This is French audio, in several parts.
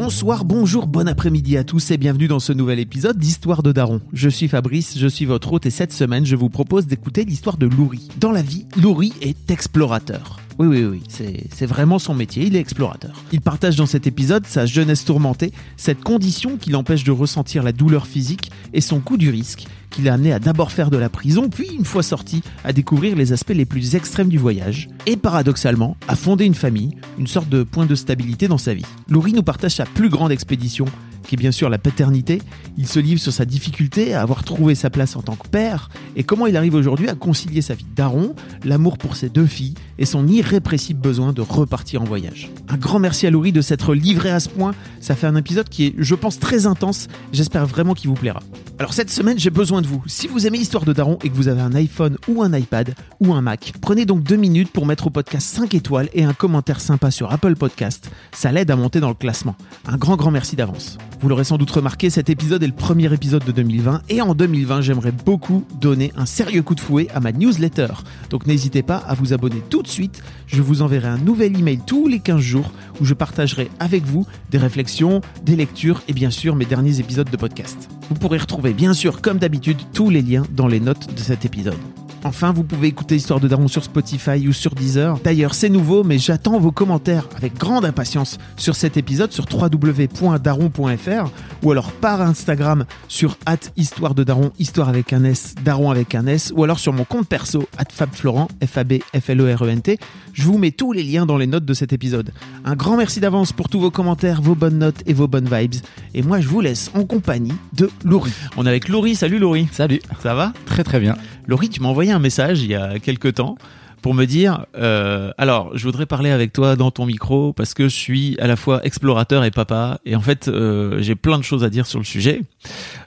Bonsoir, bonjour, bon après-midi à tous et bienvenue dans ce nouvel épisode d'Histoire de Daron. Je suis Fabrice, je suis votre hôte et cette semaine je vous propose d'écouter l'histoire de Louri. Dans la vie, Louri est explorateur. Oui, oui, oui, c'est vraiment son métier, il est explorateur. Il partage dans cet épisode sa jeunesse tourmentée, cette condition qui l'empêche de ressentir la douleur physique et son coup du risque qui l'a amené à d'abord faire de la prison, puis une fois sorti, à découvrir les aspects les plus extrêmes du voyage, et paradoxalement, à fonder une famille, une sorte de point de stabilité dans sa vie. Laurie nous partage sa plus grande expédition, qui bien sûr la paternité. Il se livre sur sa difficulté à avoir trouvé sa place en tant que père et comment il arrive aujourd'hui à concilier sa vie d'aron, l'amour pour ses deux filles et son irrépressible besoin de repartir en voyage? Un grand merci à Laurie de s'être livré à ce point. Ça fait un épisode qui est, je pense, très intense. J'espère vraiment qu'il vous plaira. Alors cette semaine, j'ai besoin de vous. Si vous aimez l'histoire de Daron et que vous avez un iPhone ou un iPad ou un Mac, prenez donc deux minutes pour mettre au podcast 5 étoiles et un commentaire sympa sur Apple Podcast. Ça l'aide à monter dans le classement. Un grand grand merci d'avance. Vous l'aurez sans doute remarqué, cet épisode est le premier épisode de 2020 et en 2020, j'aimerais beaucoup donner un sérieux coup de fouet à ma newsletter. Donc n'hésitez pas à vous abonner tout de suite. Je vous enverrai un nouvel email tous les 15 jours où je partagerai avec vous des réflexions, des lectures et bien sûr mes derniers épisodes de podcast. Vous pourrez retrouver bien sûr comme d'habitude tous les liens dans les notes de cet épisode. Enfin, vous pouvez écouter Histoire de Daron sur Spotify ou sur Deezer. D'ailleurs, c'est nouveau, mais j'attends vos commentaires avec grande impatience sur cet épisode sur www.daron.fr ou alors par Instagram sur Histoire de Daron, Histoire avec un S, Daron avec un S, ou alors sur mon compte perso, FabFlorent, F-A-B-F-L-E-R-E-N-T. Je vous mets tous les liens dans les notes de cet épisode. Un grand merci d'avance pour tous vos commentaires, vos bonnes notes et vos bonnes vibes. Et moi, je vous laisse en compagnie de Laurie. On est avec Laurie. Salut Laurie. Salut. Ça va? Très très bien. Laurie, tu m'as envoyé un message il y a quelques temps pour me dire euh, alors je voudrais parler avec toi dans ton micro parce que je suis à la fois explorateur et papa et en fait euh, j'ai plein de choses à dire sur le sujet.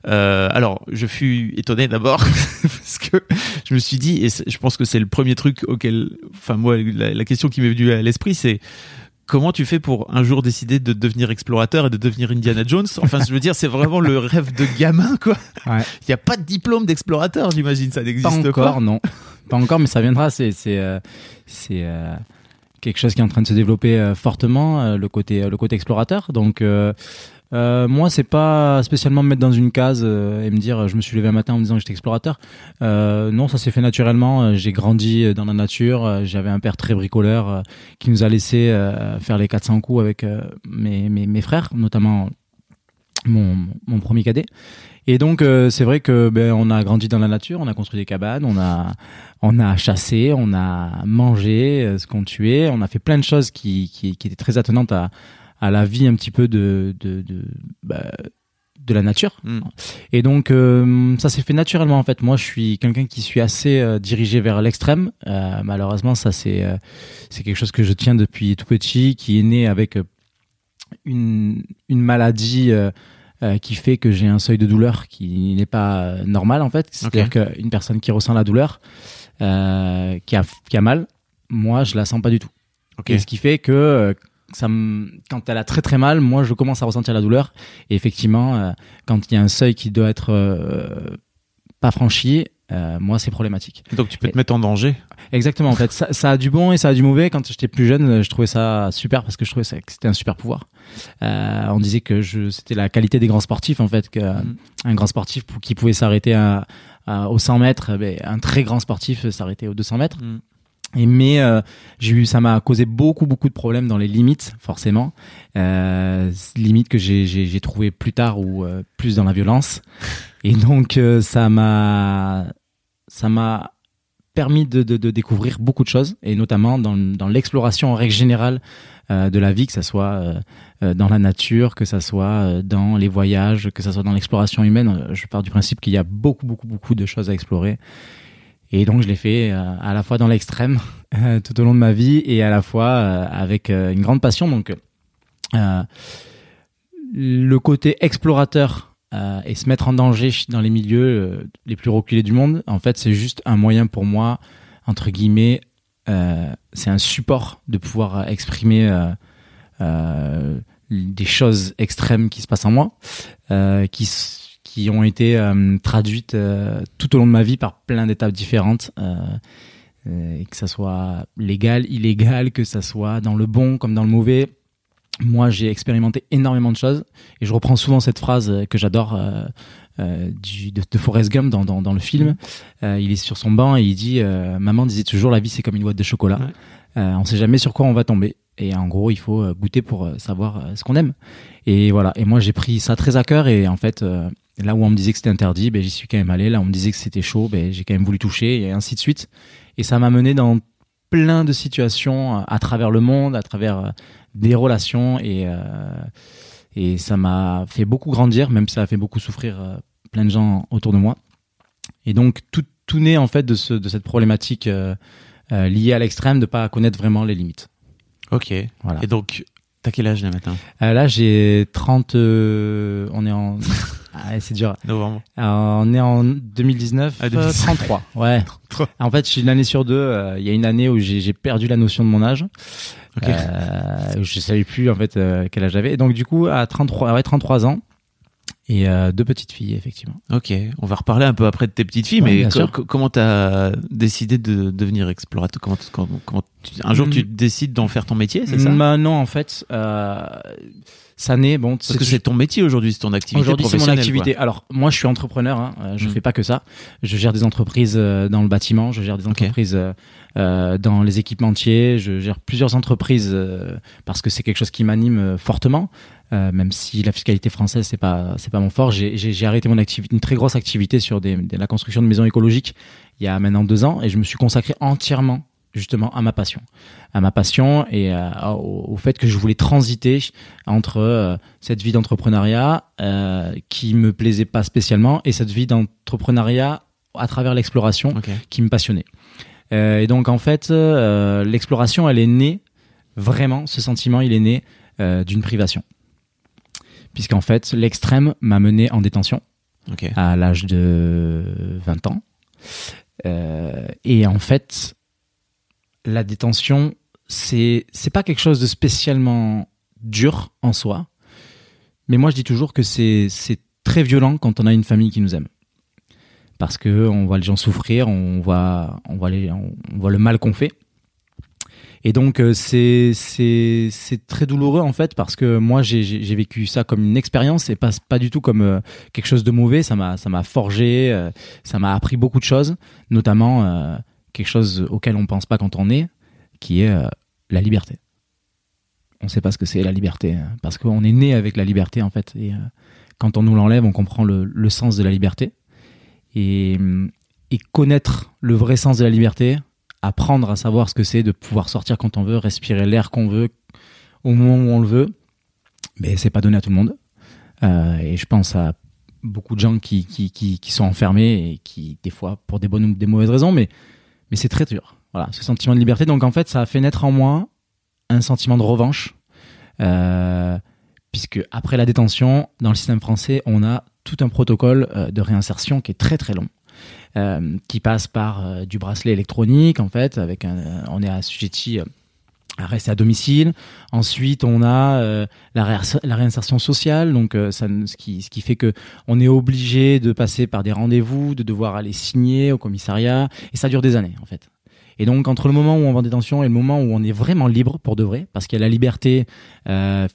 Euh, alors je fus étonné d'abord parce que je me suis dit et je pense que c'est le premier truc auquel enfin moi la, la question qui m'est venue à l'esprit c'est comment tu fais pour un jour décider de devenir explorateur et de devenir Indiana Jones Enfin, je veux dire, c'est vraiment le rêve de gamin, quoi. Il Ouais. n'y a pas de diplôme d'explorateur, j'imagine, ça Pas n'existe encore, pas. non. Pas encore, mais ça viendra. C'est c'est euh, c'est euh, quelque chose qui est en train de se développer euh, fortement, euh, le côté le côté explorateur. Donc euh, moi, c'est pas spécialement me mettre dans une case euh, et me dire je me suis levé un matin en me disant que j'étais explorateur. Euh, non, ça s'est fait naturellement. Euh, J'ai grandi euh, dans la nature. Euh, J'avais un père très bricoleur qui nous a laissé faire les 400 coups avec mes, mes, frères, notamment mon, mon premier cadet. Et donc euh, c'est vrai que ben on a grandi dans la nature, on a construit des cabanes, on a on a chassé, on a mangé ce qu'on tuait, on a fait plein de choses qui qui, qui étaient très attenantes à à la vie un petit peu de de de, bah, de la nature. Mm. Et donc euh, ça s'est fait naturellement en fait. Moi je suis quelqu'un qui suis assez euh, dirigé vers l'extrême. Euh, malheureusement ça c'est c'est quelque chose que je tiens depuis tout petit, qui est né avec une une maladie. qui fait que j'ai un seuil de douleur qui n'est pas normal en fait. C'est-à-dire qu'une personne qui ressent la douleur, qui, a, qui a mal, moi je la sens pas du tout. Et ce qui fait que ça me, quand elle a très très mal, moi je commence à ressentir la douleur. Et effectivement, euh, quand il y a un seuil qui doit être euh, pas franchi, euh, moi c'est problématique. Donc tu peux te mettre en danger. Exactement, en fait, ça, ça a du bon et ça a du mauvais. Quand j'étais plus jeune, je trouvais ça super parce que je trouvais ça, que c'était un super pouvoir. On disait que je, c'était la qualité des grands sportifs, en fait, que Mhm. un grand sportif qui pouvait s'arrêter à, à- aux 100 mètres, ben, un très grand sportif s'arrêtait aux 200 mètres. Mm. Et mais euh, j'ai eu, ça m'a causé beaucoup beaucoup de problèmes dans les limites, forcément, euh, limites que j'ai j'ai j'ai trouvé plus tard ou euh, plus dans la violence. Et donc euh, ça m'a ça m'a permis de, de, de découvrir beaucoup de choses, et notamment dans, dans l'exploration en règle générale euh, de la vie, que ça soit euh, dans la nature, que ça soit dans les voyages, que ça soit dans l'exploration humaine. Je pars du principe qu'il y a beaucoup, beaucoup, beaucoup de choses à explorer. Et donc je l'ai fait euh, à la fois dans l'extrême tout au long de ma vie et à la fois euh, avec euh, une grande passion. Donc le côté explorateur et se mettre en danger dans les milieux les plus reculés du monde, en fait, c'est juste un moyen pour moi, entre guillemets, c'est un support de pouvoir exprimer des choses extrêmes qui se passent en moi, qui qui ont été euh, traduites euh, tout au long de ma vie par plein d'étapes différentes. Euh, que ça soit légal, illégal, que ça soit dans le bon comme dans le mauvais. Moi, j'ai expérimenté énormément de choses et je reprends souvent cette phrase que j'adore du, de, Forrest Gump dans, dans, dans le film. il est sur son banc et il dit Maman disait toujours la vie c'est comme une boîte de chocolat. on ne sait jamais sur quoi on va tomber. Et en gros, il faut goûter pour savoir ce qu'on aime. Et voilà. Et moi, j'ai pris ça très à cœur. Et en fait, là où on me disait que c'était interdit, ben, j'y suis quand même allé. Là où on me disait que c'était chaud, ben, j'ai quand même voulu toucher, et ainsi de suite. Et ça m'a mené dans plein de situations euh, à travers le monde, à travers euh, des relations, et, euh, et ça m'a fait beaucoup grandir, même si ça a fait beaucoup souffrir plein de gens autour de moi. Et donc, tout, tout naît en fait de, ce, de cette problématique liée à l'extrême de pas connaître vraiment les limites. Ok. Voilà. Et donc, T'as quel âge là maintenant? Là, j'ai 30. on est en ah, c'est dur. Novembre. on est en 2019, 33. Ah, ouais. En fait, une année sur deux. Euh, il y a une année où j'ai perdu la notion de mon âge. Okay. Euh, je savais plus en fait euh, quel âge j'avais. Donc du coup, à 33, ouais, 33 ans, et euh, deux petites filles, effectivement. Ok, on va reparler un peu après de tes petites filles, mais comment tu as décidé de devenir explorateur comment, comment, Un jour, tu mm. décides d'en faire ton métier, c'est ça? Bah, Non, en fait, euh, ça naît. Bon, Parce que c'est ton métier aujourd'hui, c'est ton activité Aujourd'hui, c'est mon activité. Alors, moi, je suis entrepreneur, hein, euh, je mm. fais pas que ça. Je gère des entreprises euh, dans le bâtiment, je gère des entreprises euh, dans les équipementiers, je gère plusieurs entreprises parce que c'est quelque chose qui m'anime fortement. Euh, même si la fiscalité française c'est pas c'est pas mon fort. J'ai arrêté mon activité, une très grosse activité sur des, la construction de maisons écologiques il y a maintenant deux ans et je me suis consacré entièrement justement à ma passion, à ma passion et euh, au, fait que je voulais transiter entre euh, cette vie d'entrepreneuriat euh, qui me plaisait pas spécialement et cette vie d'entrepreneuriat à travers l'exploration qui me passionnait. et donc en fait, l'exploration, elle est née vraiment, ce sentiment, il est né d'une privation puisqu'en fait, l'extrême m'a mené en détention à l'âge de 20 ans. Euh, et en fait, la détention, c'est c'est pas quelque chose de spécialement dur en soi, mais moi je dis toujours que c'est très violent quand on a une famille qui nous aime, parce que on voit les gens souffrir, on voit on voit les on voit le mal qu'on fait. Et donc euh, c'est très douloureux en fait parce que moi j'ai j'ai vécu ça comme une expérience et pas pas du tout comme euh, quelque chose de mauvais. Ça m'a ça m'a forgé, euh, ça m'a appris beaucoup de choses, notamment quelque chose auquel on pense pas quand on est, qui est la liberté. On sait pas ce que c'est la liberté hein, parce qu'on est né avec la liberté en fait et quand on nous l'enlève, on comprend le, sens de la liberté et et connaître le vrai sens de la liberté, apprendre à savoir ce que c'est de pouvoir sortir quand on veut, respirer l'air qu'on veut, au moment où on le veut, mais c'est pas donné à tout le monde. Euh, et je pense à beaucoup de gens qui, qui, qui, qui, sont enfermés et qui, des fois, pour des bonnes ou des mauvaises raisons, mais, mais c'est très dur. Voilà, ce sentiment de liberté. Donc en fait, ça a fait naître en moi un sentiment de revanche, euh, puisque après la détention, dans le système français, on a tout un protocole euh, de réinsertion qui est très très long. Euh, qui passe par euh, du bracelet électronique en fait, avec un, on est assujetti rester à domicile. Ensuite, on a la, la, réinsertion sociale, donc ça, ce, qui, fait que on est obligé de passer par des rendez-vous, de devoir aller signer au commissariat, et ça dure des années en fait. Et donc entre le moment où on va en détention et le moment où on est vraiment libre pour de vrai, parce qu'il y a la liberté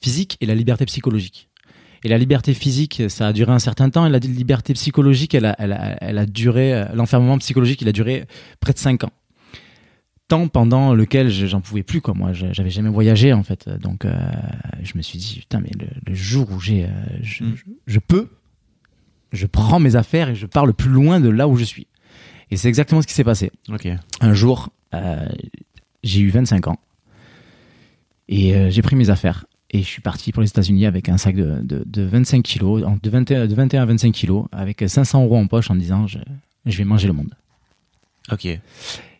physique et la liberté psychologique. Et la liberté physique, ça a duré un certain temps, et la liberté psychologique, elle a, duré, euh, l'enfermement psychologique, il a duré près de 5 ans. Temps pendant lequel j'en pouvais plus, quoi. Moi, j'avais jamais voyagé, en fait. Donc, euh, je me suis dit, putain, mais le, jour où j'ai, euh, je, mm. je, peux, je prends mes affaires et je pars le plus loin de là où je suis. Et c'est exactement ce qui s'est passé. Okay. Un jour, j'ai eu 25 ans et j'ai pris mes affaires et je suis parti pour les États-Unis avec un sac de, de, de 25 kilos, de 21, de 21 à 25 kilos, avec 500 euros en poche en disant je, je vais manger le monde. Ok.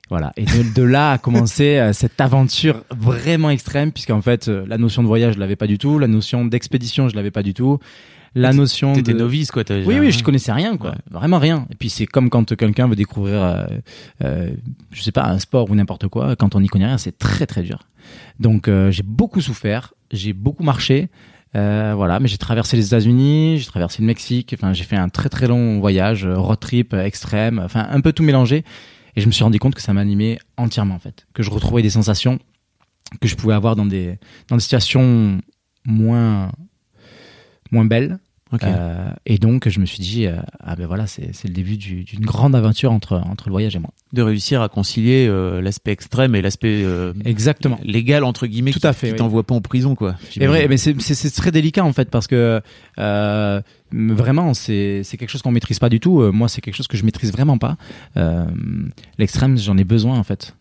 Voilà. Et de, de là a commencé euh, cette aventure vraiment extrême, puisqu'en fait, euh, la notion de voyage, je l'avais pas du tout. La notion d'expédition, je l'avais pas du tout. La notion T'étais de... novice, quoi. Oui, oui, je connaissais rien, quoi. Ouais. Vraiment rien. Et puis c'est comme quand quelqu'un veut découvrir, euh, euh, je sais pas, un sport ou n'importe quoi. Quand on n'y connaît rien, c'est très très dur. Donc euh, j'ai beaucoup souffert, j'ai beaucoup marché, euh, voilà. Mais j'ai traversé les États-Unis, j'ai traversé le Mexique. Enfin, j'ai fait un très très long voyage, euh, road trip extrême, enfin un peu tout mélangé. Et je me suis rendu compte que ça m'animait entièrement en fait, que je retrouvais des sensations que je pouvais avoir dans des dans des situations moins moins belles. Euh, et donc, je me suis dit, euh, ah ben voilà, c'est c'est le début du- d'une grande aventure entre, entre le voyage et moi. De réussir à concilier euh, l'aspect extrême et l'aspect Exactement. légal entre guillemets. Tout qui- à fait, Qui oui. t'envoie pas en prison, quoi. Et vrai, mais c'est- c'est c'est très délicat en fait parce que vraiment c'est c'est quelque chose qu'on maîtrise pas du tout. Moi, c'est quelque chose que je maîtrise vraiment pas. L'extrême, j'en ai besoin en fait.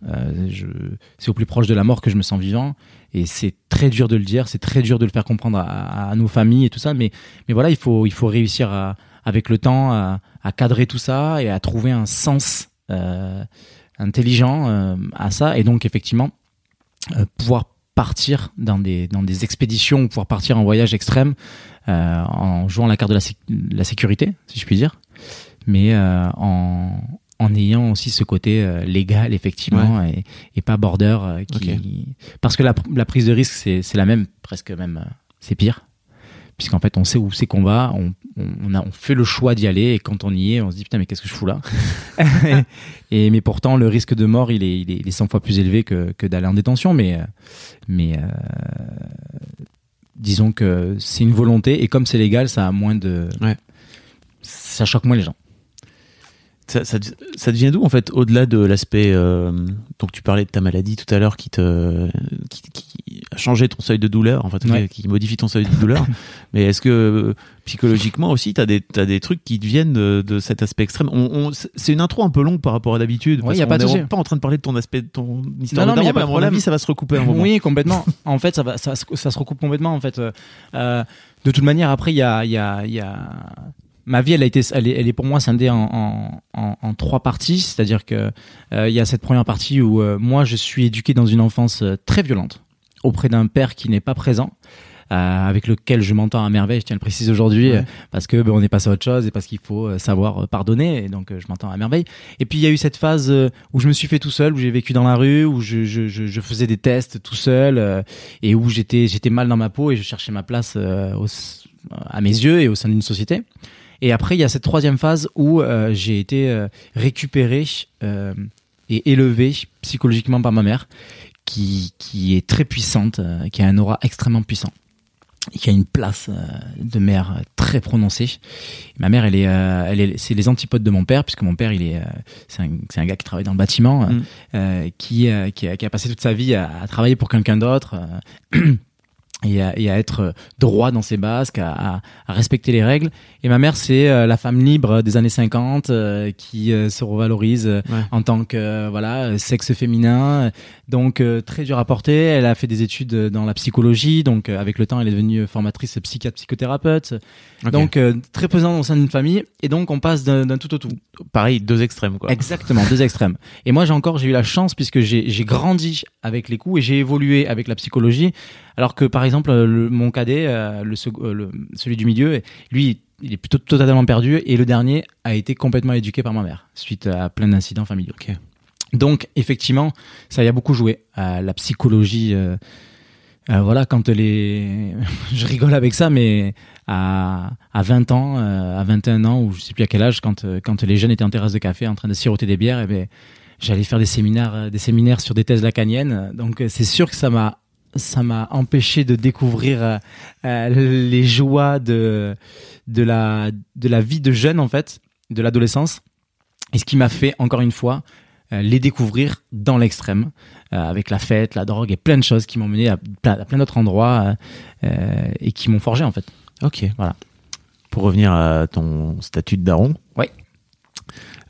C'est au plus proche de la mort que je me sens vivant et c'est très dur de le dire, c'est très dur de le faire comprendre à, nos familles et tout ça. Mais mais voilà, il faut il faut réussir à avec le temps à, cadrer tout ça et à trouver un sens euh, intelligent euh, à ça et donc effectivement euh, pouvoir partir dans des dans des expéditions ou pouvoir partir en voyage extrême en jouant la carte de la, la sécurité si je puis dire mais en en ayant aussi ce côté euh, légal effectivement et, et pas border euh, qui parce que la, la prise de risque c'est la même presque même euh, c'est pire. Puisqu'en fait on sait où c'est qu'on va on, on, on a on fait le choix d'y aller et quand on y est on se dit putain mais qu'est-ce que je fous là? Et mais pourtant le risque de mort il est il est, il est 100 fois plus élevé que, que d'aller en détention. Mais mais disons que c'est une volonté et comme c'est légal ça a moins de Ouais. ça choque moins les gens Ça, ça, ça devient d'où en fait au-delà de l'aspect euh, donc tu parlais de ta maladie tout à l'heure qui te qui, qui a changé ton seuil de douleur en fait Ouais. qui modifie ton seuil de douleur mais est-ce que psychologiquement aussi t'as des t'as des trucs qui te viennent de, de cet aspect extrême? On, on- c'est une intro un peu longue par rapport à d'habitude Ouais, parce y a pas de pas en train de parler de ton aspect de ton histoire Non, de non, mais y a pas de à mon problème. avis ça va se recouper un moment Oui, complètement. en fait, ça, va, ça, se- ça se recoupe complètement. En fait, Euh, de toute manière, après, il y a, y a, il y a ma vie, elle a été, elle est, elle est pour moi scindée en, en, en, en trois parties. C'est-à-dire que euh, il y a cette première partie où euh, moi, je suis éduqué dans une enfance euh, très violente auprès d'un père qui n'est pas présent. euh, avec lequel je m'entends à merveille, je tiens à le préciser aujourd'hui, Ouais. parce que ben, on est passé à autre chose et parce qu'il faut savoir pardonner, et donc je m'entends à merveille. Et puis il y a eu cette phase où je me suis fait tout seul, où j'ai vécu dans la rue, où je, je, je, je faisais des tests tout seul, et où j'étais j'étais mal dans ma peau et je cherchais ma place au à mes yeux et au sein d'une société. Et après, il y a cette troisième phase où euh, j'ai été euh, récupéré euh, et élevé psychologiquement par ma mère, qui, qui est très puissante, euh, qui a un aura extrêmement puissant, et qui a une place de mère très prononcée. Ma mère, elle est, elle est, c'est les antipodes de mon père, puisque mon père, il est, c'est un, c'est un gars qui travaille dans le bâtiment, Mm. qui, qui, a, qui a passé toute sa vie à, à travailler pour quelqu'un d'autre. euh, et à, et à être droit dans ses basques, à, à- à respecter les règles. Et ma mère, c'est euh, la femme libre des années 50 euh, qui euh, se revalorise euh, Ouais. en tant que euh, voilà euh, sexe féminin. Donc euh, très dur à porter. Elle a fait des études euh, dans la psychologie. Donc euh, avec le temps, elle est devenue formatrice psychiatre psychothérapeute. Ok. Donc euh, très présente au sein d'une famille. Et donc on passe d'un tout au tout. pareil deux extrêmes quoi Exactement, deux extrêmes. Et moi, j'ai encore, j'ai eu la chance puisque j'ai grandi avec les coups et j'ai évolué avec la psychologie. Alors que, par exemple, le- mon cadet, euh, le, le- celui du milieu, lui, il est plutôt totalement perdu et le dernier a été complètement éduqué par ma mère suite à plein d'incidents familiaux. Ok. Donc, effectivement, ça y a beaucoup joué. Euh, la psychologie, euh, euh, voilà, quand les, je rigole avec ça, mais à, à 20 ans, à 21 ans, ou je sais plus à quel âge, quand, quand les jeunes étaient en terrasse de café en train de siroter des bières, et ben, j'allais faire des séminaires, des séminaires sur des thèses lacaniennes. Donc, c'est sûr que ça m'a, ça m'a empêché de découvrir les joies de, de la, de la vie de jeune, en fait, de l'adolescence. Et ce qui m'a fait, encore une fois, les découvrir dans l'extrême, euh, avec la fête, la drogue et plein de choses qui m'ont mené à plein, à plein d'autres endroits euh, euh, et qui m'ont forgé en fait. ok Voilà. pour revenir à ton statut de daron Ouais.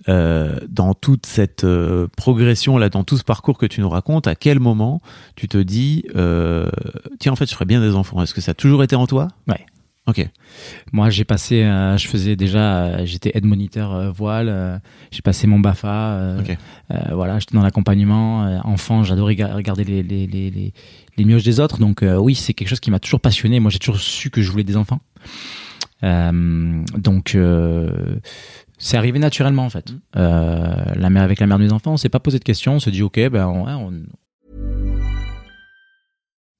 Euh, dans toute cette euh, progression là, dans tout ce parcours que tu nous racontes, à quel moment tu te dis, euh, tiens, en fait, je ferais bien des enfants Est-ce que ça a toujours été en toi? Ok. Moi, j'ai passé, euh, je faisais déjà, euh, j'étais aide moniteur euh, voile, euh, j'ai passé mon BAFA, euh, Ok. euh, voilà, j'étais dans l'accompagnement. euh, enfant, j'adorais ga- regarder les, les, les, les, les mioches des autres. Donc euh, oui, c'est quelque chose qui m'a toujours passionné. Moi, j'ai toujours su que je voulais des enfants. Euh, donc euh, c'est arrivé naturellement en fait. Euh, la mère avec la mère de mes enfants, on s'est pas posé de questions, on s'est dit ok, ben on, on,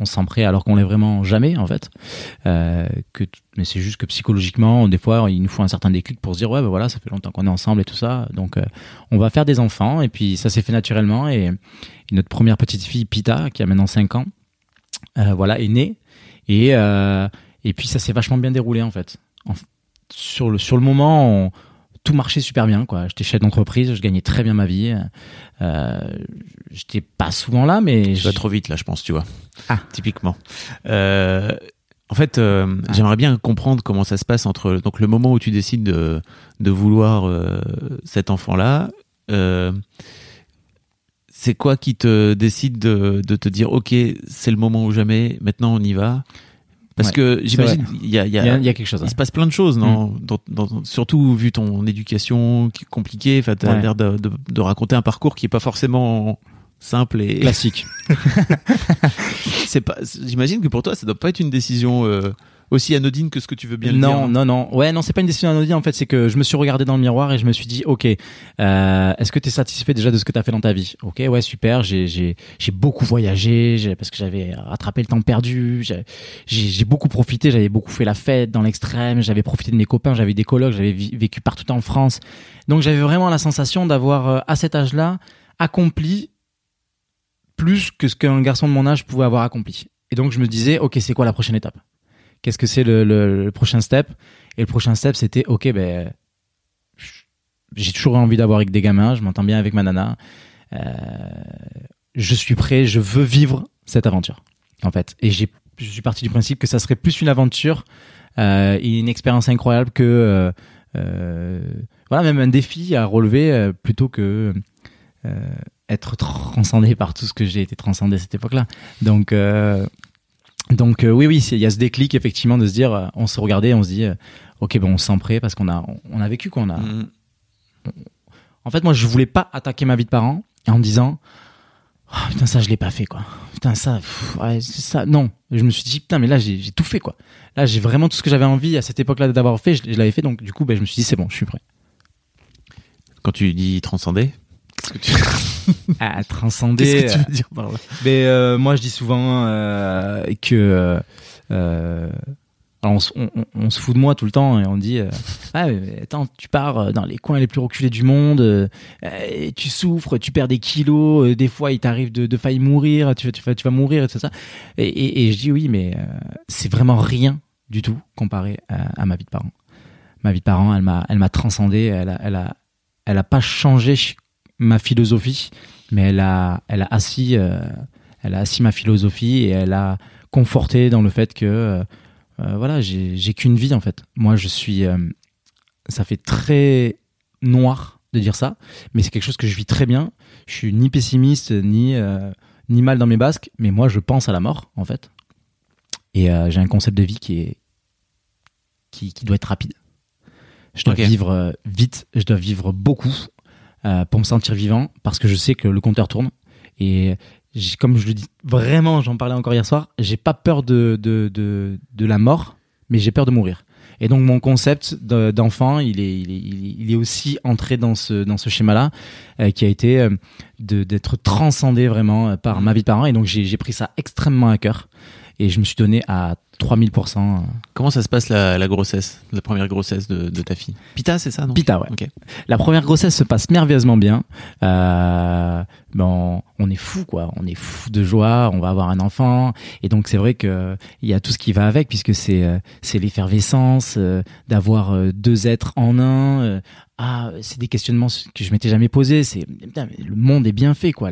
on se sent prêt alors qu'on l'est vraiment jamais en fait. Euh, que mais c'est juste que psychologiquement, des fois, il nous faut un certain déclic pour se dire ouais, ben voilà, ça fait longtemps qu'on est ensemble et tout ça. Donc, euh, on va faire des enfants et puis ça s'est fait naturellement et, notre première petite fille Pita, qui a maintenant 5 ans, euh, voilà, est née et et puis ça s'est vachement bien déroulé en fait. Sur le sur le moment, on- tout marchait super bien quoi. J'étais chef d'entreprise, je gagnais très bien ma vie. Euh, j'étais pas souvent là, mais Je vais j'- trop vite là, je pense, tu vois. Ah. Typiquement. Euh, en fait, euh, j'aimerais bien comprendre comment ça se passe entre donc le moment où tu décides de, de vouloir euh, cet enfant-là. c'est quoi qui te décide de, de te dire ok c'est le moment ou jamais maintenant on y va? Parce Ouais, que j'imagine il y a, y a- y, a, il y a quelque chose. il hein. se passe plein de choses, non Dans- dans- Surtout vu ton éducation compliquée, enfin, t'as Ouais. l'air de, de- de raconter un parcours qui est pas forcément simple et Classique. c'est pas. J'imagine que pour toi, ça doit pas être une décision euh, aussi anodine que ce que tu veux bien le dire. non, non, non. Ouais, non, c'est pas une décision anodine. En fait, c'est que je me suis regardé dans le miroir et je me suis dit, ok, euh, est-ce que tu es satisfait déjà de ce que tu as fait dans ta vie? Ok, ouais, super. J'ai, j'ai, j'ai beaucoup voyagé parce que j'avais rattrapé le temps perdu. J'ai, j'ai beaucoup profité. J'avais beaucoup fait la fête dans l'extrême. J'avais profité de mes copains. J'avais des colocs. J'avais vécu partout en France. Donc, j'avais vraiment la sensation d'avoir, euh, à cet âge-là, accompli plus que ce qu'un garçon de mon âge pouvait avoir accompli. Et donc, je me disais, ok, c'est quoi la prochaine étape? Qu'est-ce que c'est le, prochain step? Et le prochain step, c'était ok, ben j'ai toujours envie d'avoir avec des gamins. Je m'entends bien avec ma nana. Euh, je suis prêt. Je veux vivre cette aventure, en fait. Et j'ai, je suis parti du principe que ça serait plus une aventure euh, une expérience incroyable que euh, voilà, même un défi à relever plutôt que être transcendé par tout ce que j'ai été transcendé à cette époque-là. Donc donc euh, oui, oui, il y a ce déclic effectivement de se dire, euh, on se regardait, on se dit, euh, ok, bon, on se sent prêt parce qu'on a, on, on a vécu quoi. On a. Mhm. En fait, moi, je voulais pas attaquer ma vie de parent en me disant, Ah, putain, ça, je l'ai pas fait quoi. Putain, ça, pff, ouais, c'est ça. Non, je me suis dit, putain, mais là, j'ai j'ai tout fait quoi. Là, j'ai vraiment tout ce que j'avais envie à cette époque-là d'avoir fait, je, je l'avais fait. Donc, du coup, ben, je me suis dit, c'est bon, je suis prêt. Quand tu dis transcender, qu'est-ce que tu, À transcender. qu'est-ce que tu veux dire par là? Mais euh, moi, je dis souvent euh, que. euh, alors on, se- on- on- on se fout de moi tout le temps et on dit euh, ah mais attends tu pars dans les coins les plus reculés du monde euh, et tu souffres tu perds des kilos euh, des fois il t'arrive de, de failli mourir tu, vas- tu, vas, tu vas mourir et tout ça et, et, et je dis oui mais euh, c'est vraiment rien du tout comparé à, à ma vie de parent ma vie de parent elle m'a elle m'a transcendé elle a, elle a elle a pas changé ch- ma philosophie mais elle a elle a assis euh, elle a assis ma philosophie et elle a conforté dans le fait que euh, euh, voilà j'ai qu'une vie en fait. Moi je suis euh, ça fait très noir de dire ça mais c'est quelque chose que je vis très bien. Je suis ni pessimiste ni ni mal dans mes basques mais moi je pense à la mort en fait. Et j'ai un concept de vie qui est qui, qui doit être rapide. Je dois vivre vite je dois vivre beaucoup euh, pour me sentir vivant parce que je sais que le compteur tourne Et comme je le dis vraiment, j'en parlais encore hier soir, j'ai pas peur de, de, de, de la mort, mais j'ai peur de mourir. Et donc mon concept de- d'enfant, il est, il, est, aussi entré dans ce, dans ce schéma-là, euh, qui a été euh, d'être transcendé vraiment par ma vie de parent. Et donc j'ai pris ça extrêmement à cœur. Et je me suis donné à 3000%. euh, Comment ça se passe la, la grossesse, la première grossesse de, de ta fille? Pita, c'est ça non? Pita, ouais. Ok. La première grossesse se passe merveilleusement bien. Euh, bon, on est fou, quoi. On est fou de joie. On va avoir un enfant. Et donc, c'est vrai que il y a tout ce qui va avec, puisque c'est euh, c'est l'effervescence euh, d'avoir deux êtres en un. euh, ah, c'est des questionnements que je m'étais jamais posés. C'est le monde est bien fait, quoi.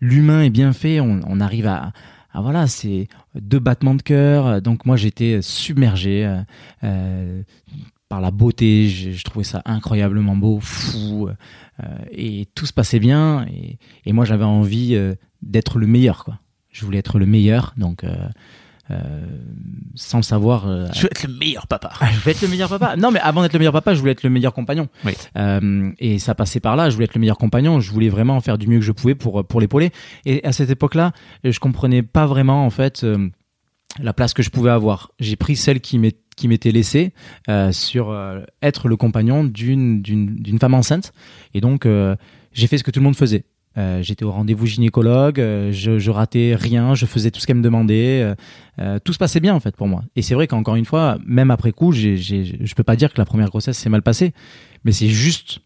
L'humain est bien fait. On, on arrive à ah voilà, c'est deux battements de cœur. Donc moi j'étais submergé euh, euh, par la beauté. Je, trouvais ça incroyablement beau, fou, euh, et tout se passait bien. Et, moi j'avais envie d'être le meilleur, quoi. Je voulais être le meilleur, donc sans le savoir. euh, Je veux être le meilleur papa. ah, je voulais être le meilleur papa. Non, mais avant d'être le meilleur papa, je voulais être le meilleur compagnon. Oui. Euh, et ça passait par là. Je voulais être le meilleur compagnon. Je voulais vraiment faire du mieux que je pouvais pour pour l'épauler. Et à cette époque-là, je comprenais pas vraiment en fait euh, la place que je pouvais avoir. J'ai pris celle qui m'est qui m'était laissée euh, sur euh, être le compagnon d'une d'une d'une femme enceinte. Et donc euh, j'ai fait ce que tout le monde faisait. Euh, J'étais au rendez-vous gynécologue, euh, je, je ratais rien, je faisais tout ce qu'elle me demandait. euh, tout se passait bien en fait pour moi. Et c'est vrai qu'encore une fois, même après coup, j'ai, j'ai, je peux pas dire que la première grossesse s'est mal passée, mais c'est juste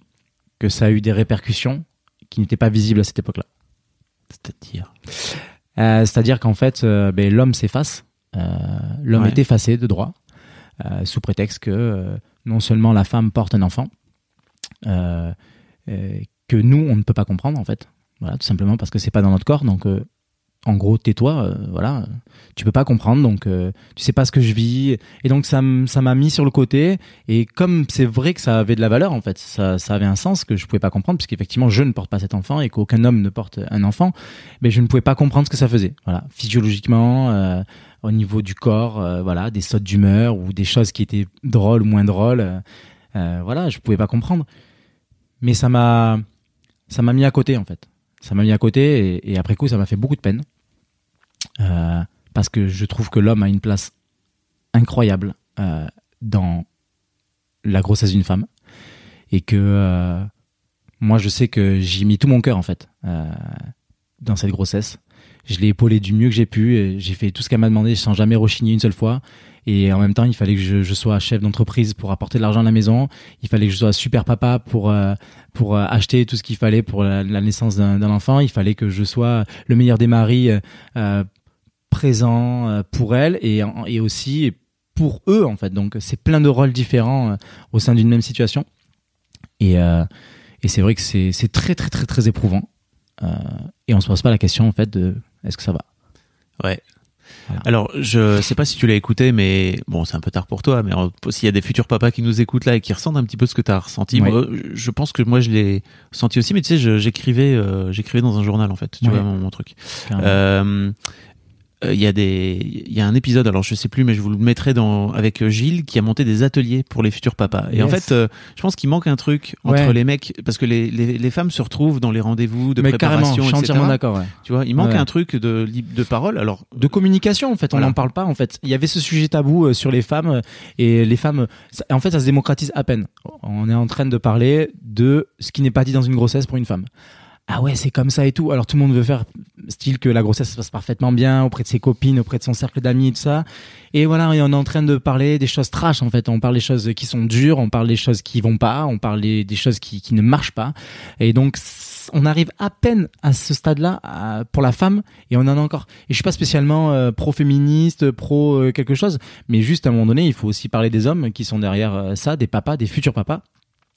que ça a eu des répercussions qui n'étaient pas visibles à cette époque-là. C'est-à-dire c'est-à-dire qu'en fait, ben, l'homme s'efface. L'homme Ouais. est effacé de droit, sous prétexte que non seulement la femme porte un enfant, que nous, on ne peut pas comprendre en fait. Voilà, tout simplement parce que c'est pas dans notre corps. Donc, euh, en gros, tais-toi. euh, voilà, tu peux pas comprendre. Donc, euh, tu sais pas ce que je vis. Et donc, ça m'a mis sur le côté. Et comme c'est vrai que ça avait de la valeur en fait, ça, ça avait un sens que je pouvais pas comprendre, puisqu'effectivement, je ne porte pas cet enfant et qu'aucun homme ne porte un enfant. Mais je ne pouvais pas comprendre ce que ça faisait. Voilà, physiologiquement. euh, au niveau du corps, euh, voilà, des sautes d'humeur ou des choses qui étaient drôles ou moins drôles, voilà, je pouvais pas comprendre. Mais ça m'a, ça m'a mis à côté en fait. Ça m'a mis à côté et, après coup, ça m'a fait beaucoup de peine Euh, parce que je trouve que l'homme a une place incroyable euh, dans la grossesse d'une femme et que euh, moi, je sais que j'y ai mis tout mon cœur en fait dans cette grossesse. Je l'ai épaulé du mieux que j'ai pu. J'ai fait tout ce qu'elle m'a demandé sans jamais rechigner une seule fois. Et en même temps, il fallait que je, sois chef d'entreprise pour apporter de l'argent à la maison. Il fallait que je sois super papa pour euh, pour euh, acheter tout ce qu'il fallait pour la, naissance d'un enfant. Il fallait que je sois le meilleur des maris euh, présent pour elle et, et aussi pour eux en fait. Donc c'est plein de rôles différents au sein d'une même situation. Et et c'est vrai que c'est très très très très éprouvant. Et on se pose pas la question en fait de est-ce que ça va? Ouais. Voilà. Alors, je sais pas si tu l'as écouté, mais bon, c'est un peu tard pour toi, mais en- s'il y a des futurs papas qui nous écoutent là et qui ressentent un petit peu ce que tu as ressenti, Oui. moi, je pense que moi je l'ai senti aussi, mais tu sais, j'écrivais, euh, j'écrivais dans un journal en fait, tu vois mon, mon truc. Euh, euh, Il y a des, il y a un épisode, alors je sais plus, mais je vous le mettrai dans avec euh, Gilles qui a monté des ateliers pour les futurs papas. Et en fait, euh, je pense qu'il manque un truc entre Ouais. les mecs parce que les, les, les femmes se retrouvent dans les rendez-vous de Mais carrément, préparation, je suis entièrement d'accord. ouais. Tu vois, il manque Ouais. un truc de de parole. Alors de communication en fait on Voilà. n'en parle pas en fait il y avait ce sujet tabou sur les femmes et les femmes ça- en fait ça se démocratise à peine on est en train de parler de ce qui n'est pas dit dans une grossesse pour une femme ah ouais c'est comme ça et tout alors tout le monde veut faire style que la grossesse se passe parfaitement bien auprès de ses copines auprès de son cercle d'amis et tout ça et voilà on est en train de parler des choses trash en fait on parle des choses qui sont dures on parle des choses qui vont pas on parle des, choses qui, qui ne marchent pas et donc on arrive à peine à ce stade-là pour la femme et on en a encore. Et je suis pas spécialement euh, pro-féministe, pro euh, quelque chose, mais juste à un moment donné, il faut aussi parler des hommes qui sont derrière euh, ça, des papas, des futurs papas.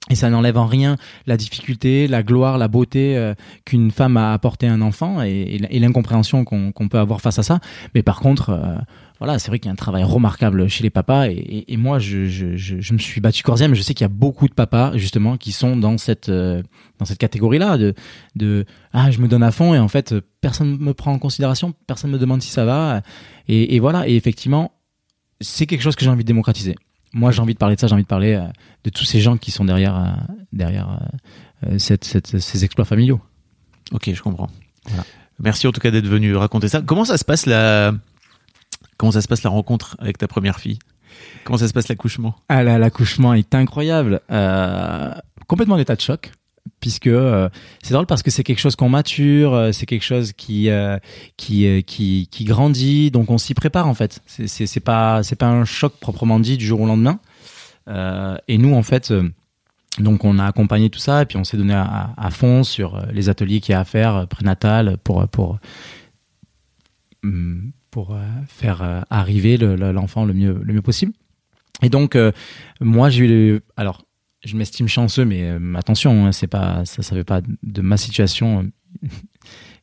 Et ça n'enlève en rien la difficulté, la gloire, la beauté euh, qu'une femme a apporté à un enfant et, l'incompréhension qu'on peut avoir face à ça. Mais par contre, euh, voilà, c'est vrai qu'il y a un travail remarquable chez les papas et, et- moi, je, je, je, je me suis battu corps mais je sais qu'il y a beaucoup de papas justement qui sont dans cette euh, dans cette catégorie-là de de ah je me donne à fond et en fait personne me prend en considération, personne me demande si ça va et, et voilà et effectivement c'est quelque chose que j'ai envie de démocratiser. Moi j'ai envie de parler de ça, j'ai envie de parler euh, de tous ces gens qui sont derrière euh, derrière euh, euh, cette, cette- ces exploits familiaux. Ok, je comprends. Voilà. Merci en tout cas d'être venu raconter ça. Comment ça se passe la comment ça se passe la rencontre avec ta première fille? Comment ça se passe l'accouchement? Ah là, l'accouchement est incroyable. Euh, complètement en état de choc. Puisque euh, c'est drôle parce que c'est quelque chose qu'on mature, euh, c'est quelque chose qui euh, qui, qui grandit, donc on s'y prépare en fait. C'est c'est pas c'est pas un choc proprement dit du jour au lendemain. Et nous en fait, donc on a accompagné tout ça et puis on s'est donné à, fond sur les ateliers qu'il y a à faire prénatal pour pour hum, pour faire arriver le- le- l'enfant le mieux le mieux possible. Et donc moi j'ai alors je m'estime chanceux mais euh, attention hein, c'est pas ça ça fait pas de ma situation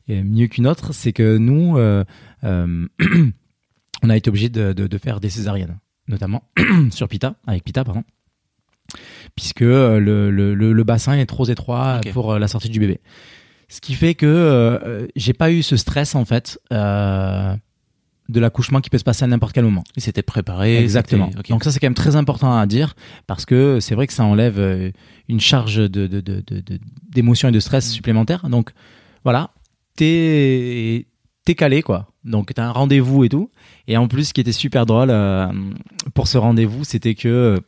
euh, mieux qu'une autre. C'est que nous euh, on a été obligé de, de, de faire des césariennes notamment sur Pita avec Pita pardon. Puisque le, le, le, le bassin est trop étroit pour la sortie du bébé. Ce qui fait que euh, euh, j'ai pas eu ce stress en fait euh, de l'accouchement qui peut se passer à n'importe quel moment Il s'était préparé. Exactement. Donc ça c'est quand même très important à dire parce que c'est vrai que ça enlève euh, une charge de de- d'émotion et de Mm. stress supplémentaire. Donc voilà, t'es t'es calé quoi. Donc t'as un rendez-vous et tout. Et en plus, ce qui était super drôle euh, pour ce rendez-vous, c'était que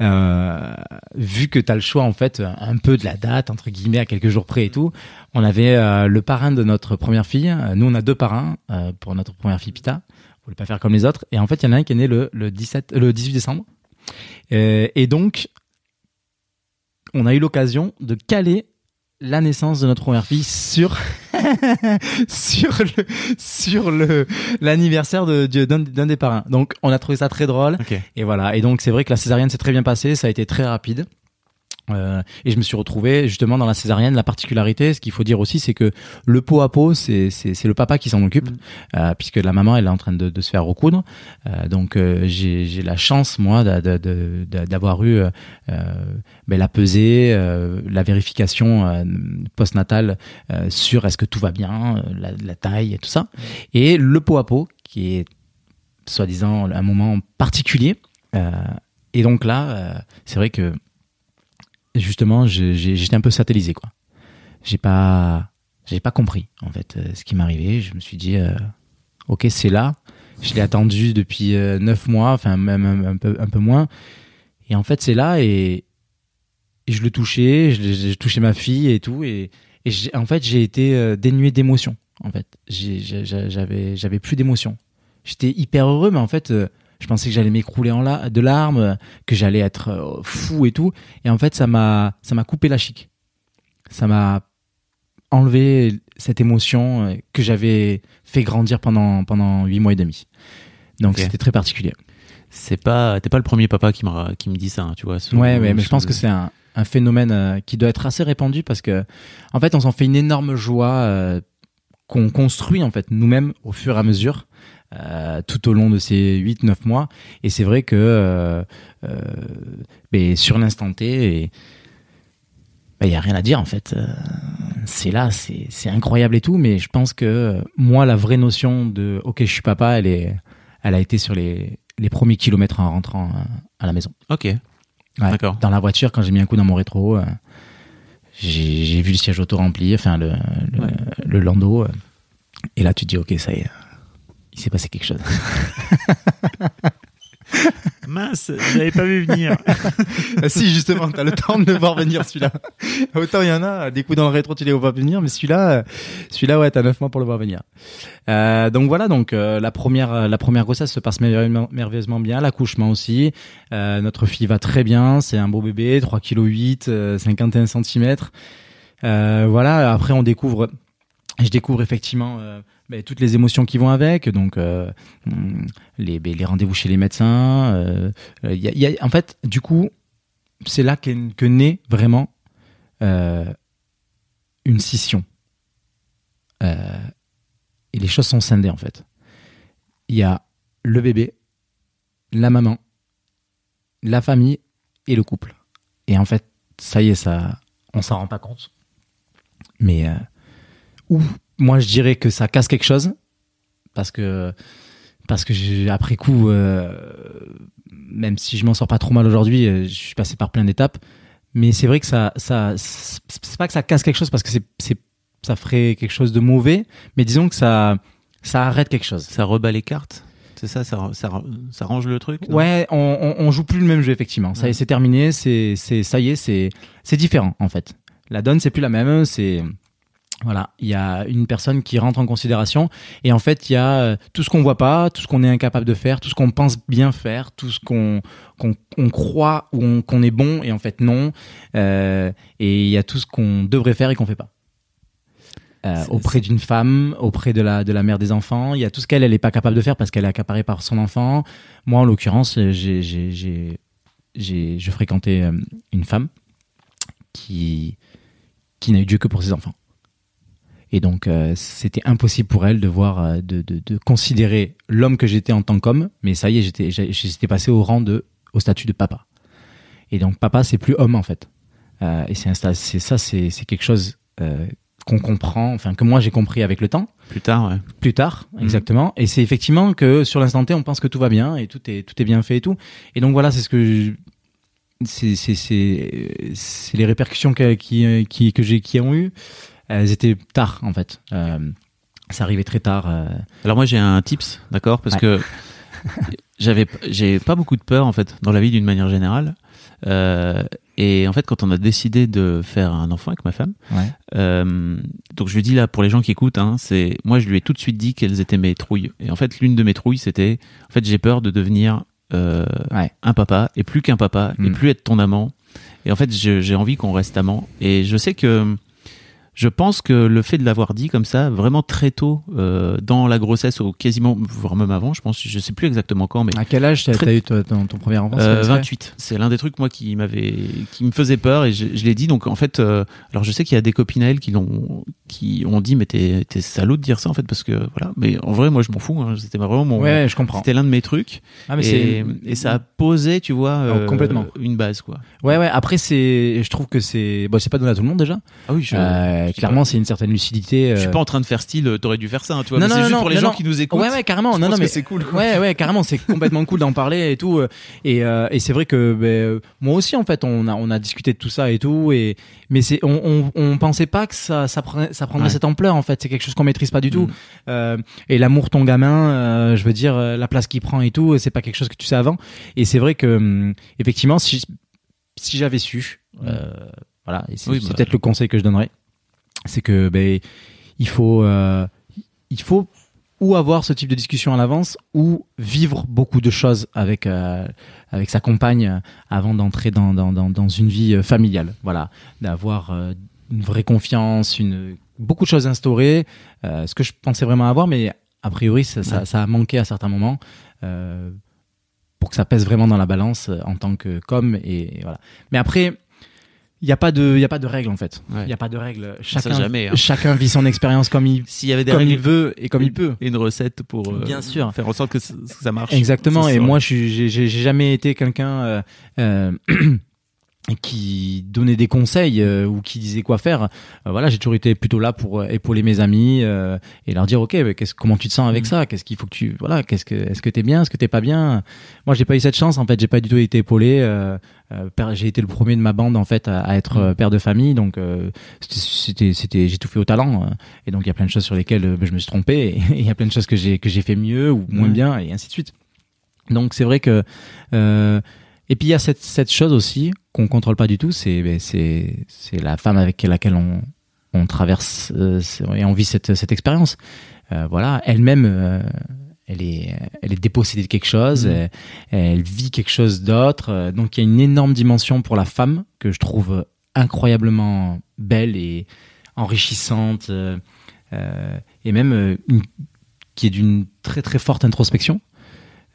euh, vu que t'as le choix en fait un peu de la date entre guillemets à quelques jours près et tout, on avait euh, le parrain de notre première fille. Euh, Nous on a deux parrains euh, pour notre première fille Pita. On voulait pas faire comme les autres. Et en fait, il y en a un qui est né le, le 17, le 18 décembre. Euh, et donc, on a eu l'occasion de caler la naissance de notre première fille sur sur le sur le l'anniversaire de d'un des parrains. Donc, on a trouvé ça très drôle. Et voilà. Et donc, c'est vrai que la césarienne s'est très bien passée. Ça a été très rapide. Euh, et je me suis retrouvé justement dans la césarienne. La particularité, ce qu'il faut dire aussi, c'est que le pot à pot, c'est le papa qui s'en occupe, euh, puisque la maman elle est en train de, de se faire recoudre. Euh, donc j'ai j'ai la chance moi d'avoir eu ben, la pesée, la vérification postnatale sur est-ce que tout va bien, la, la taille et tout ça, et le pot à pot qui est soi-disant un moment particulier. Et donc là, c'est vrai que justement, j'étais un peu satellisé, quoi. J'ai pas, j'ai pas compris en fait euh, ce qui m'arrivait. Je me suis dit, euh, ok, c'est là. Je l'ai attendu depuis euh, neuf mois, enfin même un, peu, un peu moins. Et en fait, c'est là et, je le touchais, je, j'ai touché ma fille et tout. Et, et en fait, j'ai été euh, dénué d'émotion. En fait, j'avais plus d'émotion. J'étais hyper heureux, mais en fait, euh, je pensais que j'allais m'écrouler en la- de larmes, que j'allais être euh, fou et tout. Et en fait, ça m'a, ça m'a coupé la chic. Ça m'a enlevé cette émotion euh, que j'avais fait grandir pendant pendant huit mois et demi. Donc c'était très particulier. C'est pas, t'es pas le premier papa qui me qui me dit ça, hein, tu vois. Ouais, ouais, mais je pense que c'est un, un phénomène euh, qui doit être assez répandu parce que, en fait, on s'en fait une énorme joie euh, qu'on construit en fait nous-mêmes au fur et à mesure. Euh, tout au long de ces 8-9 mois et c'est vrai que euh, euh, ben, sur l'instant T et il y a rien à dire en fait c'est là c'est c'est incroyable et tout mais je pense que moi la vraie notion de ok je suis papa elle est elle a été sur les les premiers kilomètres en rentrant à la maison Ok. Ouais. D'accord. Dans la voiture, quand j'ai mis un coup dans mon rétro, j'ai vu le siège auto rempli, enfin le, le, Ouais. le landau. et là, tu te dis, ok, ça y est, il s'est passé quelque chose. Mince, j'avais pas vu venir. Ah, si, justement, t'as le temps de le voir venir celui-là. Autant il y en a, des coups dans le rétro, tu les vois pas venir, mais celui-là, euh, celui-là, ouais, t'as neuf mois pour le voir venir. Euh, donc voilà, donc euh, la première, la première grossesse se passe merveilleusement, bien, l'accouchement aussi. Euh, notre fille va très bien, c'est un beau bébé, 3 kg 8, euh, 51 cm. Euh, voilà, après on découvre, je découvre effectivement euh, ben, toutes les émotions qui vont avec, donc euh, les, ben, les rendez-vous chez les médecins. euh, y a- y a- en fait, du coup, c'est là qu'est- que naît vraiment euh, une scission. Euh, et les choses sont scindées en fait. Il y a le bébé, la maman, la famille et le couple. Et en fait, ça y est, ça, on s'en rend pas compte. Mais euh, ou moi je dirais que ça casse quelque chose parce que parce que j'ai- après coup, euh, même si je m'en sors pas trop mal aujourd'hui, euh, je suis passé par plein d'étapes. Mais c'est vrai que ça, ça, c'est pas que ça casse quelque chose parce que c'est, c'est, ça ferait quelque chose de mauvais, mais disons que ça, ça arrête quelque chose. Ça rebat les cartes. C'est ça, ça, ça, ça range le truc. Ouais, on, on, on joue plus le même jeu effectivement. Ça y est, c'est terminé. C'est, c'est, ça y est, c'est, c'est différent en fait. La donne, c'est plus la même. C'est voilà, il y a une personne qui rentre en considération et en fait, il y a euh, tout ce qu'on voit pas, tout ce qu'on est incapable de faire, tout ce qu'on pense bien faire, tout ce qu'on qu'on, on croit ou on- qu'on est bon et en fait non. Euh, et il y a tout ce qu'on devrait faire et qu'on fait pas. Euh, auprès d'une femme, auprès de la de la mère des enfants, il y a tout ce qu'elle elle est pas capable de faire parce qu'elle est accaparée par son enfant. Moi, en l'occurrence, j'ai j'ai j'ai j'ai je fréquentais euh, une femme qui qui n'a eu Dieu que pour ses enfants. Et donc, euh, c'était impossible pour elle de voir, euh, de, de, de considérer l'homme que j'étais en tant qu'homme. Mais ça y est, j'étais, j'étais passé au rang de, au statut de papa. Et donc, papa, c'est plus homme en fait. Euh, et c'est, c'est ça, c'est, c'est quelque chose euh, qu'on comprend, enfin que moi j'ai compris avec le temps, Plus tard, ouais. plus tard, Mhm. exactement. Et c'est effectivement que sur l'instant T, on pense que tout va bien et tout est tout est bien fait et tout. Et donc voilà, c'est ce que je- c'est c'est c'est c'est les répercussions que qui qui que j'ai qui ont eu. Elles étaient tard en fait. Euh, ça arrivait très tard. euh. Alors moi j'ai un tips, d'accord, parce Ouais. que j'avais j'ai pas beaucoup de peur en fait dans la vie d'une manière générale. Euh, et en fait quand on a décidé de faire un enfant avec ma femme, Ouais. euh, donc je lui dis là pour les gens qui écoutent, hein, c'est moi je lui ai tout de suite dit quelles étaient mes trouilles. Et en fait l'une de mes trouilles c'était en fait j'ai peur de devenir euh, Ouais. un papa et plus qu'un papa et Mm. plus être ton amant. Et en fait j'ai envie qu'on reste amant. Et je sais que je pense que le fait de l'avoir dit comme ça, vraiment très tôt euh, dans la grossesse, ou quasiment, voire même avant, je pense, je sais plus exactement quand, mais À quel âge t'as eu toi, ton, ton premier enfant euh, c'est vrai 28. C'est l'un des trucs moi qui m'avait, qui me faisait peur et je, je l'ai dit. Donc en fait, euh, alors je sais qu'il y a des copines à elle qui l'ont, qui ont dit mais t'es, t'es salaud de dire ça en fait parce que voilà. Mais en vrai, moi je m'en fous. hein. C'était vraiment mon, Ouais, je comprends. c'était l'un de mes trucs. Ah, mais et, c'est et ça a posé, tu vois, euh, complètement. une base quoi. Ouais, ouais. Après, c'est, je trouve que c'est, bon, c'est pas donné à tout le monde déjà. Ah oui, je, Euh, clairement, c'est une certaine lucidité. je suis euh, pas en train de faire style, euh, t'aurais dû faire ça, hein, tu vois. Non, mais non, c'est non, juste pour les gens qui nous écoutent. Ouais, ouais, carrément. Je non, pense non, mais c'est cool. quoi. Ouais, ouais, carrément, c'est complètement cool d'en parler et tout. euh, Et, euh, et c'est vrai que ben, euh, moi aussi, en fait, on a, on a discuté de tout ça et tout. Et, mais c'est, on, on, on pensait pas que ça, ça, prenait, ça prendrait Ouais. cette ampleur, en fait. C'est quelque chose qu'on maîtrise pas du tout. Mm. Euh, et l'amour, ton gamin, euh, je veux dire, euh, la place qu'il prend et tout, c'est pas quelque chose que tu sais avant. Et c'est vrai que, hum, effectivement, si, si j'avais su, euh, voilà, et c'est Oui, c'est bah. peut-être le conseil que je donnerais, c'est que, ben, il faut, euh, il faut ou avoir ce type de discussion à l'avance ou vivre beaucoup de choses avec euh, avec sa compagne avant d'entrer dans, dans, dans, dans une vie euh, familiale. Voilà. D'avoir euh, une vraie confiance une beaucoup de choses instaurées euh, ce que je pensais vraiment avoir mais a priori ça, ça, ça a manqué à certains moments euh, pour que ça pèse vraiment dans la balance en tant que com et, et voilà. Mais après il n'y a pas de il a pas de règle en fait il Ouais. y a pas de règle Ça chacun jamais, hein. chacun vit son expérience comme il S'il y avait des comme règles, il veut et comme il peut une recette pour euh, Bien sûr. faire en sorte que ça, que ça marche. Exactement. Et ça. moi, je j'ai jamais été quelqu'un euh, euh, qui donnait des conseils euh, ou qui disait quoi faire. Euh, voilà, j'ai toujours été plutôt là pour euh, épauler mes amis euh, et leur dire, ok, mais qu'est-ce, comment tu te sens avec Mhm. ça? Qu'est-ce qu'il faut que tu, voilà, qu'est-ce que, est-ce que t'es bien? Est-ce que t'es pas bien? Moi, j'ai pas eu cette chance. En fait, j'ai pas du tout été épaulé. Euh, j'ai été le premier de ma bande en fait à, à être euh, père de famille, donc euh, c'était, c'était, j'ai tout fait au talent. et donc il y a plein de choses sur lesquelles je me suis trompé. Et il y a plein de choses que j'ai que j'ai fait mieux ou moins bien et ainsi de suite. Donc c'est vrai que euh, et puis il y a cette cette chose aussi qu'on contrôle pas du tout, c'est ben, c'est c'est la femme avec laquelle on on traverse euh, et on vit cette cette expérience. Euh, voilà, elle-même euh, elle est elle est dépossédée de quelque chose, Mhm. elle, elle vit quelque chose d'autre. donc il y a une énorme dimension pour la femme que je trouve incroyablement belle et enrichissante et même une- qui est d'une très très forte introspection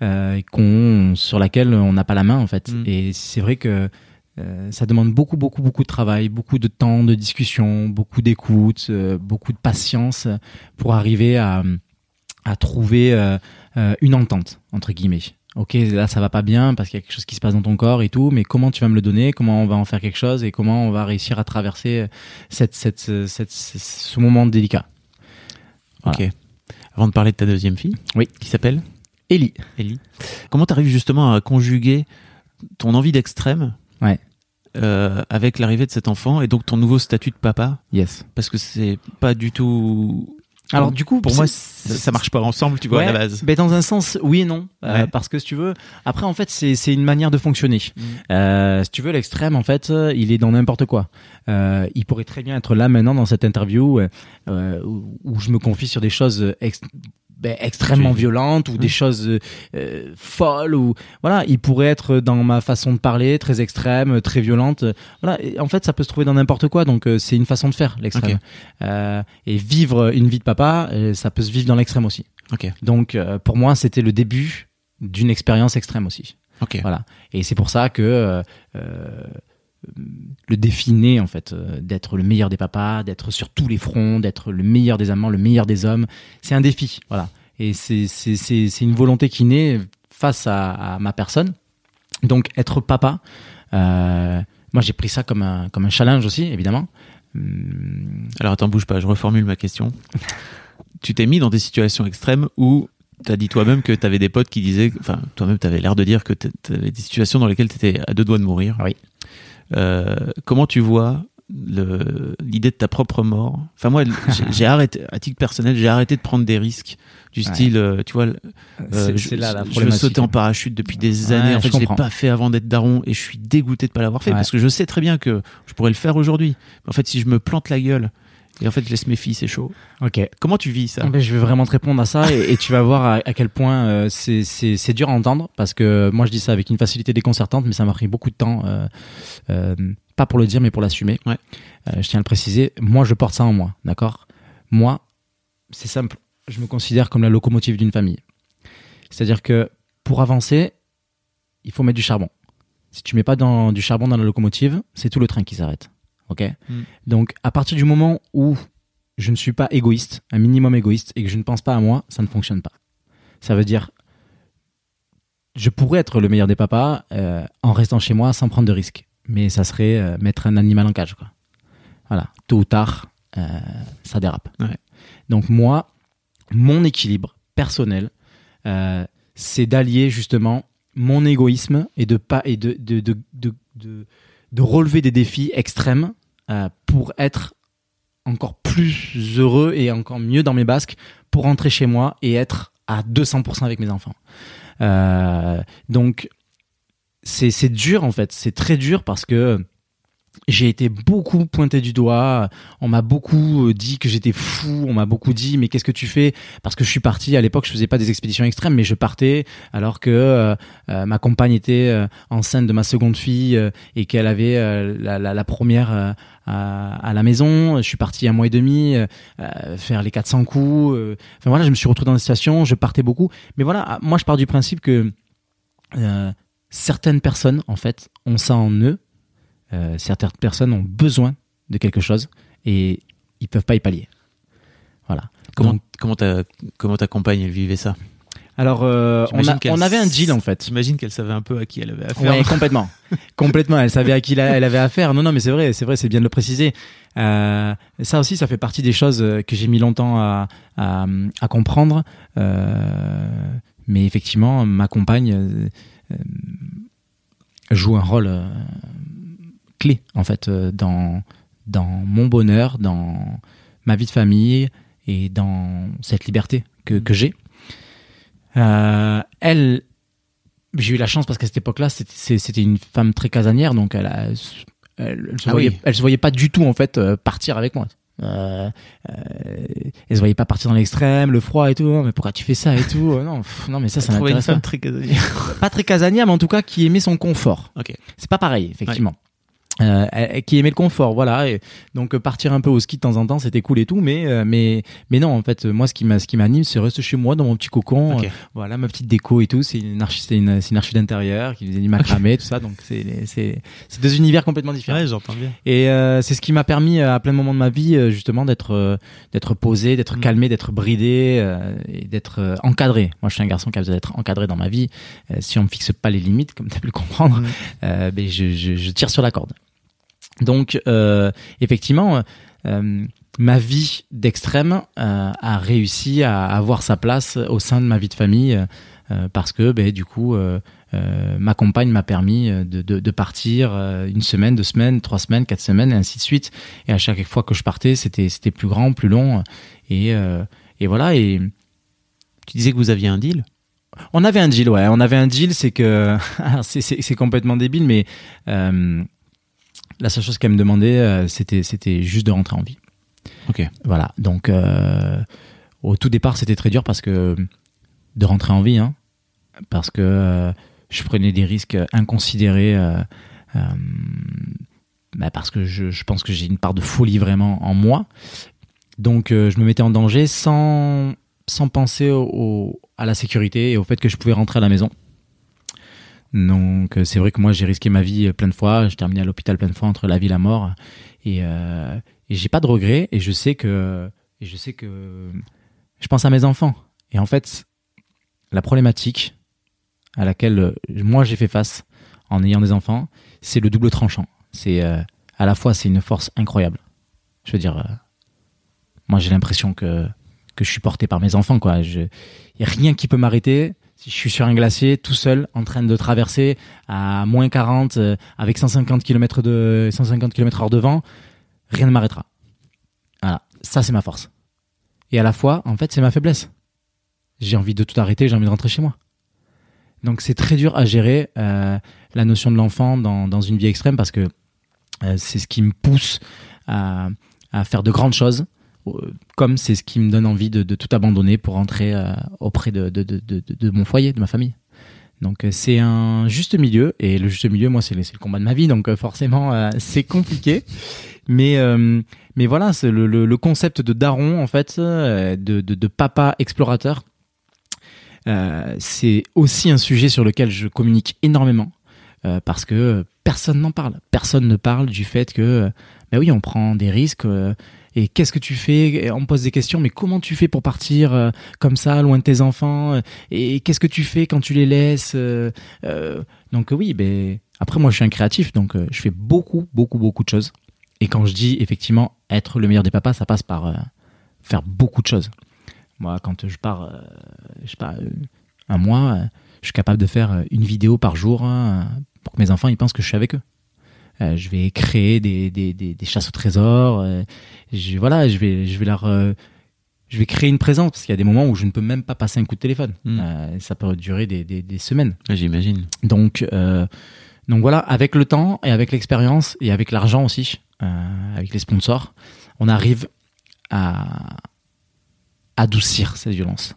euh, qu'on sur laquelle on n'a pas la main en fait. Mm. Et c'est vrai que euh, ça demande beaucoup beaucoup beaucoup de travail, beaucoup de temps de discussion, beaucoup d'écoute, euh, beaucoup de patience pour arriver à à trouver euh, une entente entre guillemets. Ok, là ça va pas bien parce qu'il y a quelque chose qui se passe dans ton corps et tout, mais comment tu vas me le donner? Comment on va en faire quelque chose? Et comment on va réussir à traverser cette, cette, cette, ce moment délicat? Voilà. Ok. Avant de parler de ta deuxième fille, Oui. qui s'appelle? Ellie. Ellie. Comment tu arrives justement à conjuguer ton envie d'extrême Ouais. euh, avec l'arrivée de cet enfant et donc ton nouveau statut de papa Yes. Parce que c'est pas du tout. Alors du coup, pour moi, ça, marche pas ensemble, tu vois, à la base. Ben, dans un sens, oui et non. Euh, parce que si tu veux, après, en fait, c'est une manière de fonctionner. Mm. Euh, si tu veux, l'extrême, en fait, euh, il est dans n'importe quoi. Euh, il pourrait très bien être là maintenant dans cette interview euh, où, je me confie sur des choses ben, extrêmement violentes ou des choses euh, euh, folles ou voilà il pourrait être dans ma façon de parler très extrême très violente voilà Et en fait ça peut se trouver dans n'importe quoi donc euh, c'est une façon de faire l'extrême. Euh, et vivre une vie de papa euh, ça peut se vivre dans l'extrême aussi Ok. donc euh, pour moi, c'était le début d'une expérience extrême aussi. Ok. Voilà. Et c'est pour ça que euh, euh, le défi né en fait euh, d'être le meilleur des papas, d'être sur tous les fronts, d'être le meilleur des amants, le meilleur des hommes, c'est un défi. Voilà. Et c'est une volonté qui naît face à, à ma personne. Donc être papa, euh, moi j'ai pris ça comme un comme un challenge aussi évidemment. Hum, Alors attends, bouge pas, je reformule ma question. tu t'es mis dans des situations extrêmes où tu as dit toi-même que tu avais des potes qui disaient, enfin toi-même tu avais l'air de dire que tu avais des situations dans lesquelles tu étais à deux doigts de mourir. Oui. Euh, comment tu vois l'idée de ta propre mort? Enfin moi, j'ai- arrêté, à titre personnel, j'ai arrêté de prendre des risques du Ouais. style, euh, tu vois, euh, je, là la je veux sauter en parachute depuis des Ouais, années. En je fait, je l'ai comprends. pas fait avant d'être daron et je suis dégoûté de pas l'avoir fait Ouais. parce que je sais très bien que je pourrais le faire aujourd'hui. En fait, si je me plante la gueule et en fait je laisse mes filles, c'est chaud. Ok. Comment tu vis ça Ben, je vais vraiment te répondre à ça et, et tu vas voir à, à quel point euh, c'est- c'est c'est dur à entendre parce que moi je dis ça avec une facilité déconcertante mais ça m'a pris beaucoup de temps euh, euh, pas pour le dire mais pour l'assumer Ouais. Euh, je tiens à le préciser moi je porte ça en moi d'accord? Moi c'est simple je me considère comme la locomotive d'une famille c'est à dire que pour avancer il faut mettre du charbon si tu mets pas dans, du charbon dans la locomotive c'est tout le train qui s'arrête ok Mm. donc à partir du moment où je ne suis pas égoïste, un minimum égoïste, et que je ne pense pas à moi, ça ne fonctionne pas. Ça veut dire, je pourrais être le meilleur des papas euh, en restant chez moi sans prendre de risques. Mais ça serait euh, mettre un animal en cage. Quoi. Voilà, tôt ou tard, euh, ça dérape. Ouais. Donc moi, mon équilibre personnel, c'est d'allier justement mon égoïsme et de pas et de de de de, de, relever des défis extrêmes pour être encore plus heureux et encore mieux dans mes basques pour rentrer chez moi et être à 200% avec mes enfants. Euh, donc c'est dur en fait, c'est très dur parce que j'ai été beaucoup pointé du doigt, on m'a beaucoup euh, dit que j'étais fou, on m'a beaucoup dit mais qu'est-ce que tu fais? Parce que je suis parti à l'époque, je faisais pas des expéditions extrêmes mais je partais alors que euh, euh, ma compagne était enceinte de ma seconde fille et qu'elle avait la, première à, la maison. Je suis parti un mois et demi faire les 400 coups. Enfin voilà, je me suis retrouvé dans des situations, je partais beaucoup. Mais voilà, moi je pars du principe que certaines personnes en fait ont ça en eux. Euh, certaines personnes ont besoin de quelque chose et ils peuvent pas y pallier. Voilà. Comment Donc, comment ta comment ta compagne vivait ça? Alors euh, on, a- avait un deal en fait. J'imagine qu'elle savait un peu à qui elle avait affaire. Complètement, complètement. Elle savait à qui elle avait affaire. Non, non, mais c'est vrai, c'est vrai, c'est bien de le préciser. Euh, ça aussi, ça fait partie des choses que j'ai mis longtemps à, à, à comprendre. Euh, mais effectivement, ma compagne joue un rôle clé en fait euh, dans dans mon bonheur, dans ma vie de famille et dans cette liberté que, que j'ai. Euh, elle, j'ai eu la chance parce qu'à cette époque-là, c'était- une femme très casanière, donc elle, a- elle, elle se Ah voyait, oui. elle se voyait pas du tout en fait euh, partir avec moi. Euh, euh, elle se voyait pas partir dans l'extrême, le froid et tout. Non, mais pourquoi tu fais ça et tout Non, pff, non, mais ça, ça m'intéresse pas. femme très casanière. Pas très casanière, mais en tout cas qui aimait son confort. Ok. C'est pas pareil, effectivement. Euh, qui aimait le confort, voilà. Et donc euh, partir un peu au ski de temps en temps, c'était cool et tout, mais euh, mais mais non, en fait, euh, moi ce qui m'a ce qui m'anime, c'est rester chez moi dans mon petit cocon, Ok. euh, voilà, ma petite déco et tout. C'est une archi, c'est une, archi d'intérieur qui faisait du macramé, tout ça. Donc c'est c'est c'est deux univers complètement différents. Ouais, j'entends bien. Et euh, c'est ce qui m'a permis à plein de moments de ma vie justement d'être d'être posé, d'être Mm. calmé, d'être bridé euh, et d'être encadré. Moi, je suis un garçon qui a besoin d'être encadré dans ma vie. Si on me fixe pas les limites, comme tu as pu le comprendre, Mm. euh, ben je, je, je tire sur la corde. Donc, euh, effectivement, euh, ma vie d'extrême euh, a réussi à avoir sa place au sein de ma vie de famille euh, parce que, ben, du coup, euh, euh, ma compagne m'a permis de, de, de partir euh, une semaine, deux semaines, trois semaines, quatre semaines, et ainsi de suite. Et à chaque fois que je partais, c'était c'était plus grand, plus long, et euh, et voilà. Et Tu disais que vous aviez un deal? On avait un deal, ouais. On avait un deal, c'est que c'est- complètement débile, mais euh, la seule chose qu'elle me demandait, euh, c'était c'était juste de rentrer en vie. Ok. Voilà. Donc euh, au tout départ, c'était très dur parce que de rentrer en vie, hein, parce que euh, je prenais des risques inconsidérés. bah, parce que je, je pense que j'ai une part de folie vraiment en moi. Donc euh, je me mettais en danger sans, sans penser au, au- à la sécurité et au fait que je pouvais rentrer à la maison. Donc euh, c'est vrai que moi j'ai risqué ma vie euh, plein de fois, j'ai terminé à l'hôpital plein de fois entre la vie et la mort et, euh, et j'ai pas de regrets et je sais que et je sais que je pense à mes enfants et en fait la problématique à laquelle euh, moi j'ai fait face en ayant des enfants, c'est le double tranchant. C'est euh, à la fois c'est une force incroyable. Je veux dire euh, moi j'ai l'impression que que je suis porté par mes enfants quoi. Je y a rien qui peut m'arrêter. Si je suis sur un glacier tout seul en train de traverser à moins 40 euh, avec 150 km de 150 km heure de vent, rien ne m'arrêtera. Voilà, ça c'est ma force. Et à la fois, en fait, c'est ma faiblesse. J'ai envie de tout arrêter, j'ai envie de rentrer chez moi. Donc c'est très dur à gérer euh, la notion de l'enfant dans, dans une vie extrême parce que euh, c'est ce qui me pousse à, à faire de grandes choses, comme c'est ce qui me donne envie de, tout abandonner pour rentrer euh, auprès de, mon foyer, de ma famille. Donc euh, c'est un juste milieu et le juste milieu, moi c'est le, combat de ma vie, donc euh, forcément euh, c'est compliqué. Mais euh, mais voilà, c'est le, concept de daron en fait, euh, de, papa explorateur. Euh, c'est aussi un sujet sur lequel je communique énormément euh, parce que personne n'en parle. Personne ne parle du fait que, euh, ben oui, on prend des risques. euh, et qu'est-ce que tu fais? On me pose des questions, mais comment tu fais pour partir euh, comme ça, loin de tes enfants euh, Et qu'est-ce que tu fais quand tu les laisses euh, Donc oui, ben après moi je suis un créatif, donc je fais beaucoup, beaucoup, beaucoup de choses. Et quand je dis effectivement être le meilleur des papas, ça passe par faire beaucoup de choses. Moi, quand je pars, je euh, un mois, je suis capable de faire une vidéo par jour hein, pour que mes enfants ils pensent que je suis avec eux. Euh, je vais créer des, des, des, des chasses au trésor. euh, je, voilà, je vais, je vais leur, euh, je vais créer une présence parce qu'il y a des moments où je ne peux même pas passer un coup de téléphone. Mm. Euh, ça peut durer des, des, des semaines. Ouais, J'imagine. Donc, euh, donc voilà, avec le temps et avec l'expérience et avec l'argent aussi, euh, avec les sponsors, on arrive à adoucir cette violence.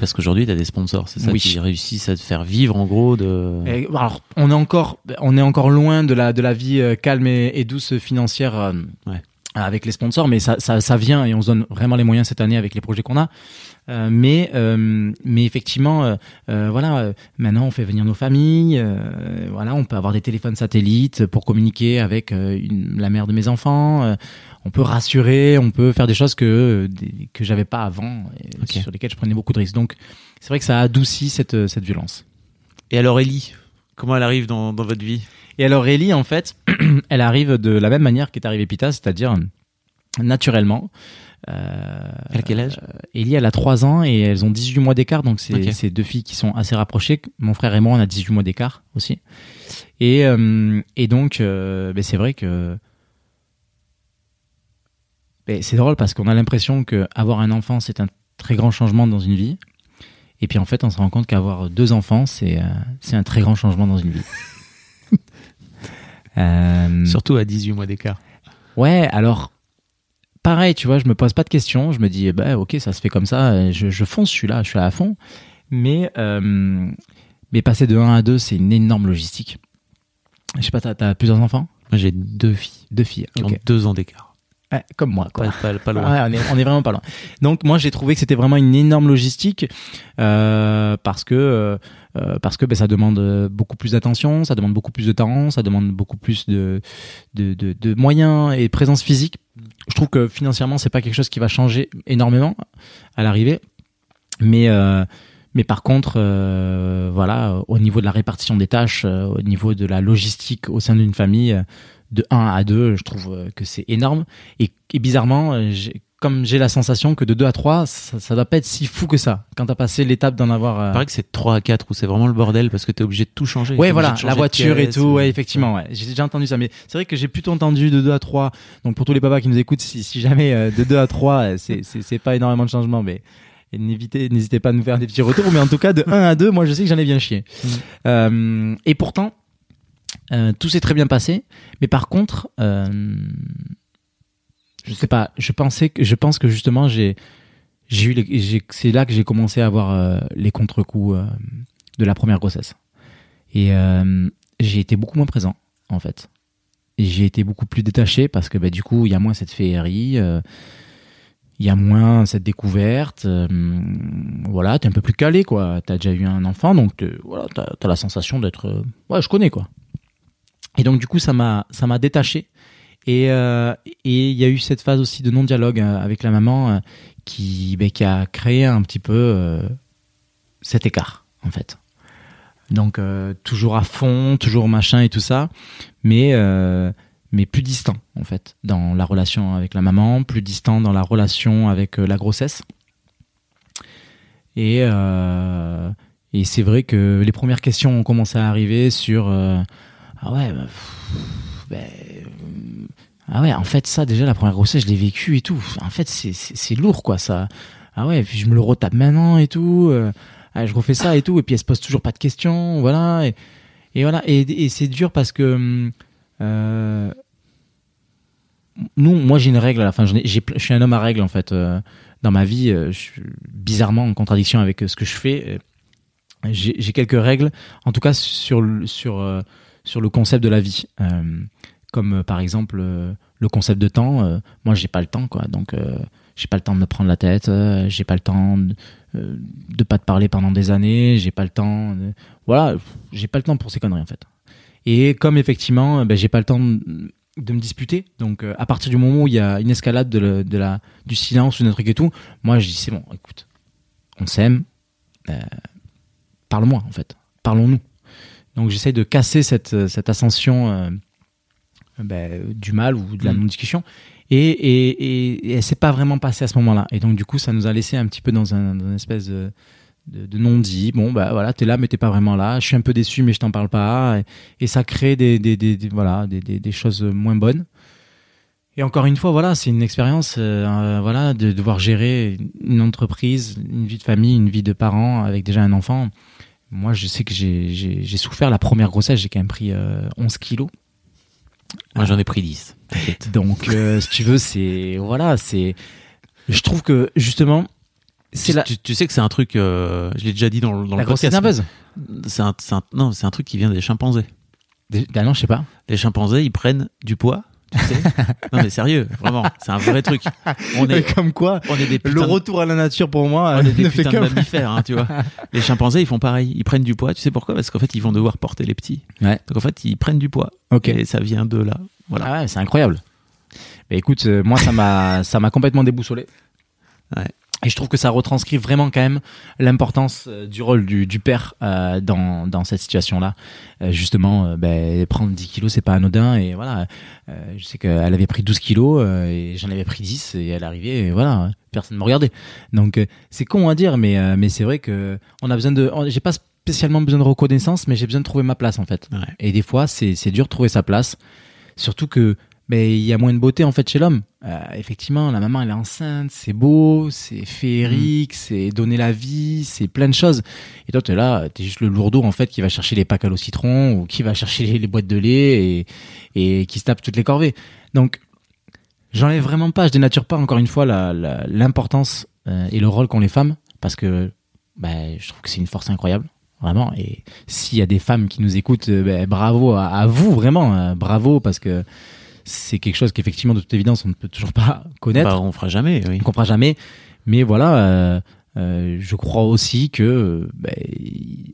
Parce qu'aujourd'hui, tu as des sponsors, c'est ça Oui. qui réussissent à te faire vivre en gros de. Et, alors, on est encore, on est encore loin de la de la vie euh, calme et, et douce financière euh, Ouais. avec les sponsors, mais ça, ça ça vient et on se donne vraiment les moyens cette année avec les projets qu'on a. Euh, mais euh, mais effectivement, euh, euh, voilà, euh, maintenant on fait venir nos familles. euh, voilà, on peut avoir des téléphones satellites pour communiquer avec euh, une- la mère de mes enfants. euh, on peut rassurer, on peut faire des choses que que j'avais pas avant, et sur lesquelles je prenais beaucoup de risques. Donc c'est vrai que ça adoucit cette cette violence. Et alors, Ellie, comment elle arrive dans, dans votre vie? Et alors Ellie, en fait, elle arrive de la même manière qu'est arrivé Pita, c'est-à-dire naturellement. Euh, Elle a quel âge Ellie, elle a 3 ans et elles ont 18 mois d'écart, donc c'est Ok. c'est deux filles qui sont assez rapprochées. Mon frère et moi, on a 18 mois d'écart aussi. Et, euh, et donc, euh, ben, c'est vrai que ben, c'est drôle parce qu'on a l'impression que avoir un enfant, c'est un très grand changement dans une vie. Et puis en fait, on se rend compte qu'avoir deux enfants, c'est euh, un très grand changement dans une vie. Euh, Surtout à 18 mois d'écart. Ouais, alors pareil, tu vois, je me pose pas de questions, je me dis, eh ben, ok, ça se fait comme ça, euh, je, je fonce, je suis là, je suis à fond. Mais, euh, mais passer de 1 à 2, c'est une énorme logistique. Je sais pas, t'as as plusieurs enfants? Moi, j'ai deux filles Deux filles, qui ont deux ans d'écart. Ouais, comme moi, quoi. Pas, pas, pas loin. Ouais, on, est, on est vraiment pas loin. Donc moi j'ai trouvé que c'était vraiment une énorme logistique euh, parce que euh, euh, parce que ben, ça demande beaucoup plus d'attention, ça demande beaucoup plus de temps, ça demande beaucoup plus de de, de, de moyens et présence physique. Je trouve que financièrement c'est pas quelque chose qui va changer énormément à l'arrivée, mais euh, mais par contre, voilà, au niveau de la répartition des tâches, au niveau de la logistique au sein d'une famille, de 1 à 2, je trouve euh, que c'est énorme. Et, et bizarrement, euh, comme j'ai la sensation que de 2 à 3, ça, ça doit pas être si fou que ça. Quand t'as passé l'étape d'en avoir. euh, Il paraît que c'est de 3 à 4 où c'est vraiment le bordel parce que t'es obligé de tout changer. Ouais, voilà, la voiture et tout, ouais, euh, effectivement, ouais. J'ai déjà entendu ça, mais c'est vrai que j'ai plutôt entendu de 2 à 3. Donc pour tous les papas qui nous écoutent, si, si jamais euh, de 2 à 3, euh, c'est, pas énormément de changements, mais n'hésitez pas à nous faire des petits retours, mais en tout cas, de 1 à 2, moi je sais que j'en ai bien chié. Euh, et pourtant, euh, tout s'est très bien passé, mais par contre, euh, je sais pas, je pensais que, je pense que justement, j'ai, j'ai eu c'est là que j'ai commencé à avoir euh, les contre-coups euh, de la première grossesse. Et j'ai été beaucoup moins présent, en fait. J'ai été beaucoup plus détaché parce que bah, du coup, il y a moins cette féerie, il y a moins cette découverte. voilà, t'es un peu plus calé, quoi. T'as déjà eu un enfant, donc voilà, t'as as la sensation d'être. ouais, je connais, quoi. Et donc, du coup, ça m'a ça m'a détaché. Et euh, il y a eu cette phase aussi de non-dialogue euh, avec la maman euh, qui, ben, qui a créé un petit peu cet écart, en fait. Donc toujours à fond, toujours machin et tout ça, mais mais plus distant en fait dans la relation avec la maman, plus distant dans la relation avec la grossesse. Et et c'est vrai que les premières questions ont commencé à arriver sur ah ouais bah, ben, euh, ah ouais en fait ça déjà la première grossesse je l'ai vécu et tout. En fait c'est lourd quoi ça. Ah ouais puis je me le retape maintenant et tout euh, je refais ça et tout et puis elle se pose toujours pas de questions voilà et, voilà. Et, c'est dur parce que hum, euh, nous moi j'ai une règle à la fin. Je suis un homme à règle en fait dans ma vie bizarrement en contradiction avec ce que je fais. J'ai quelques règles. En tout cas sur sur sur le concept de la vie. Euh, comme euh, par exemple euh, le concept de temps moi j'ai pas le temps quoi. Donc j'ai pas le temps de me prendre la tête j'ai pas le temps de, de pas te parler pendant des années j'ai pas le temps voilà j'ai pas le temps pour ces conneries en fait. Et comme effectivement ben, j'ai pas le temps de, me disputer donc à partir du moment où il y a une escalade de la du silence ou d'un truc et tout moi je dis c'est bon écoute on s'aime euh, parle-moi en fait parlons-nous donc j'essaye de casser cette, cette ascension euh, ben, du mal ou de la Mm. non-discussion. Et, et, et, et elle s'est pas vraiment passée à ce moment-là. Et donc du coup, ça nous a laissé un petit peu dans un, dans une espèce de, de, de non-dit. Bon, bah voilà, t'es là, mais t'es pas vraiment là. Je suis un peu déçu, mais je t'en parle pas. Et, ça crée des, des, des, des- voilà, des, choses moins bonnes. Et encore une fois, voilà, c'est une expérience, euh, euh, voilà, de devoir gérer une entreprise, une vie de famille, une vie de parents avec déjà un enfant. Moi, je sais que j'ai- souffert la première grossesse. J'ai quand même pris euh, 11 kilos. Moi j'en ai pris 10. Donc, euh, si tu veux, c'est voilà, c'est. Je trouve que justement, Tu, la, tu, tu sais que c'est un truc, euh, je l'ai déjà dit dans, la le grossesse podcast. nerveuse. C'est un, non, c'est un truc qui vient des chimpanzés. Des- Ah non, je sais pas. Les chimpanzés, ils prennent du poids, tu sais. non mais sérieux, vraiment, c'est un vrai truc. On est, Comme quoi, on est des le de- retour à la nature pour moi on est des ne fait putains de mammifères, hein, tu vois. Les chimpanzés, ils font pareil. Ils prennent du poids. Tu sais pourquoi? Parce qu'en fait, ils vont devoir porter les petits. Ouais. Donc en fait, ils prennent du poids. Ok. Et ça vient de là. Voilà. Ah ouais, c'est incroyable. Mais écoute, euh, moi ça m'a ça m'a complètement déboussolé. Ouais. Et je trouve que ça retranscrit vraiment quand même l'importance euh, du rôle du, du père euh, dans, dans cette situation-là. Euh, justement, ben, prendre 10 kilos, c'est pas anodin. Et voilà, je sais qu'elle avait pris 12 kilos et j'en avais pris 10 et elle arrivait et voilà, personne ne me regardait. Donc c'est con à dire, mais, mais c'est vrai que on a besoin de... J'ai pas spécialement besoin de reconnaissance, mais j'ai besoin de trouver ma place en fait. Ouais. Et des fois, c'est c'est dur de trouver sa place. Surtout que ben il y a moins de beauté en fait chez l'homme. Euh, effectivement, la maman elle est enceinte, c'est beau, c'est féerique, c'est donner la vie, c'est plein de choses. Et toi t'es là, t'es juste le lourdeau en fait qui va chercher les packs à l'eau citron ou qui va chercher les, les boîtes de lait et, et qui se tape toutes les corvées. Donc j'enlève vraiment pas, je dénature pas encore une fois l'importance euh, et le rôle qu'ont les femmes parce que ben, je trouve que c'est une force incroyable. Vraiment. Et s'il y a des femmes qui nous écoutent, euh, ben, bravo à, à vous, vraiment. euh, bravo, parce que c'est quelque chose qu'effectivement, de toute évidence, on ne peut toujours pas connaître. Bah, on fera jamais, oui. on comprend jamais. Mais voilà, euh, euh, je crois aussi que ben,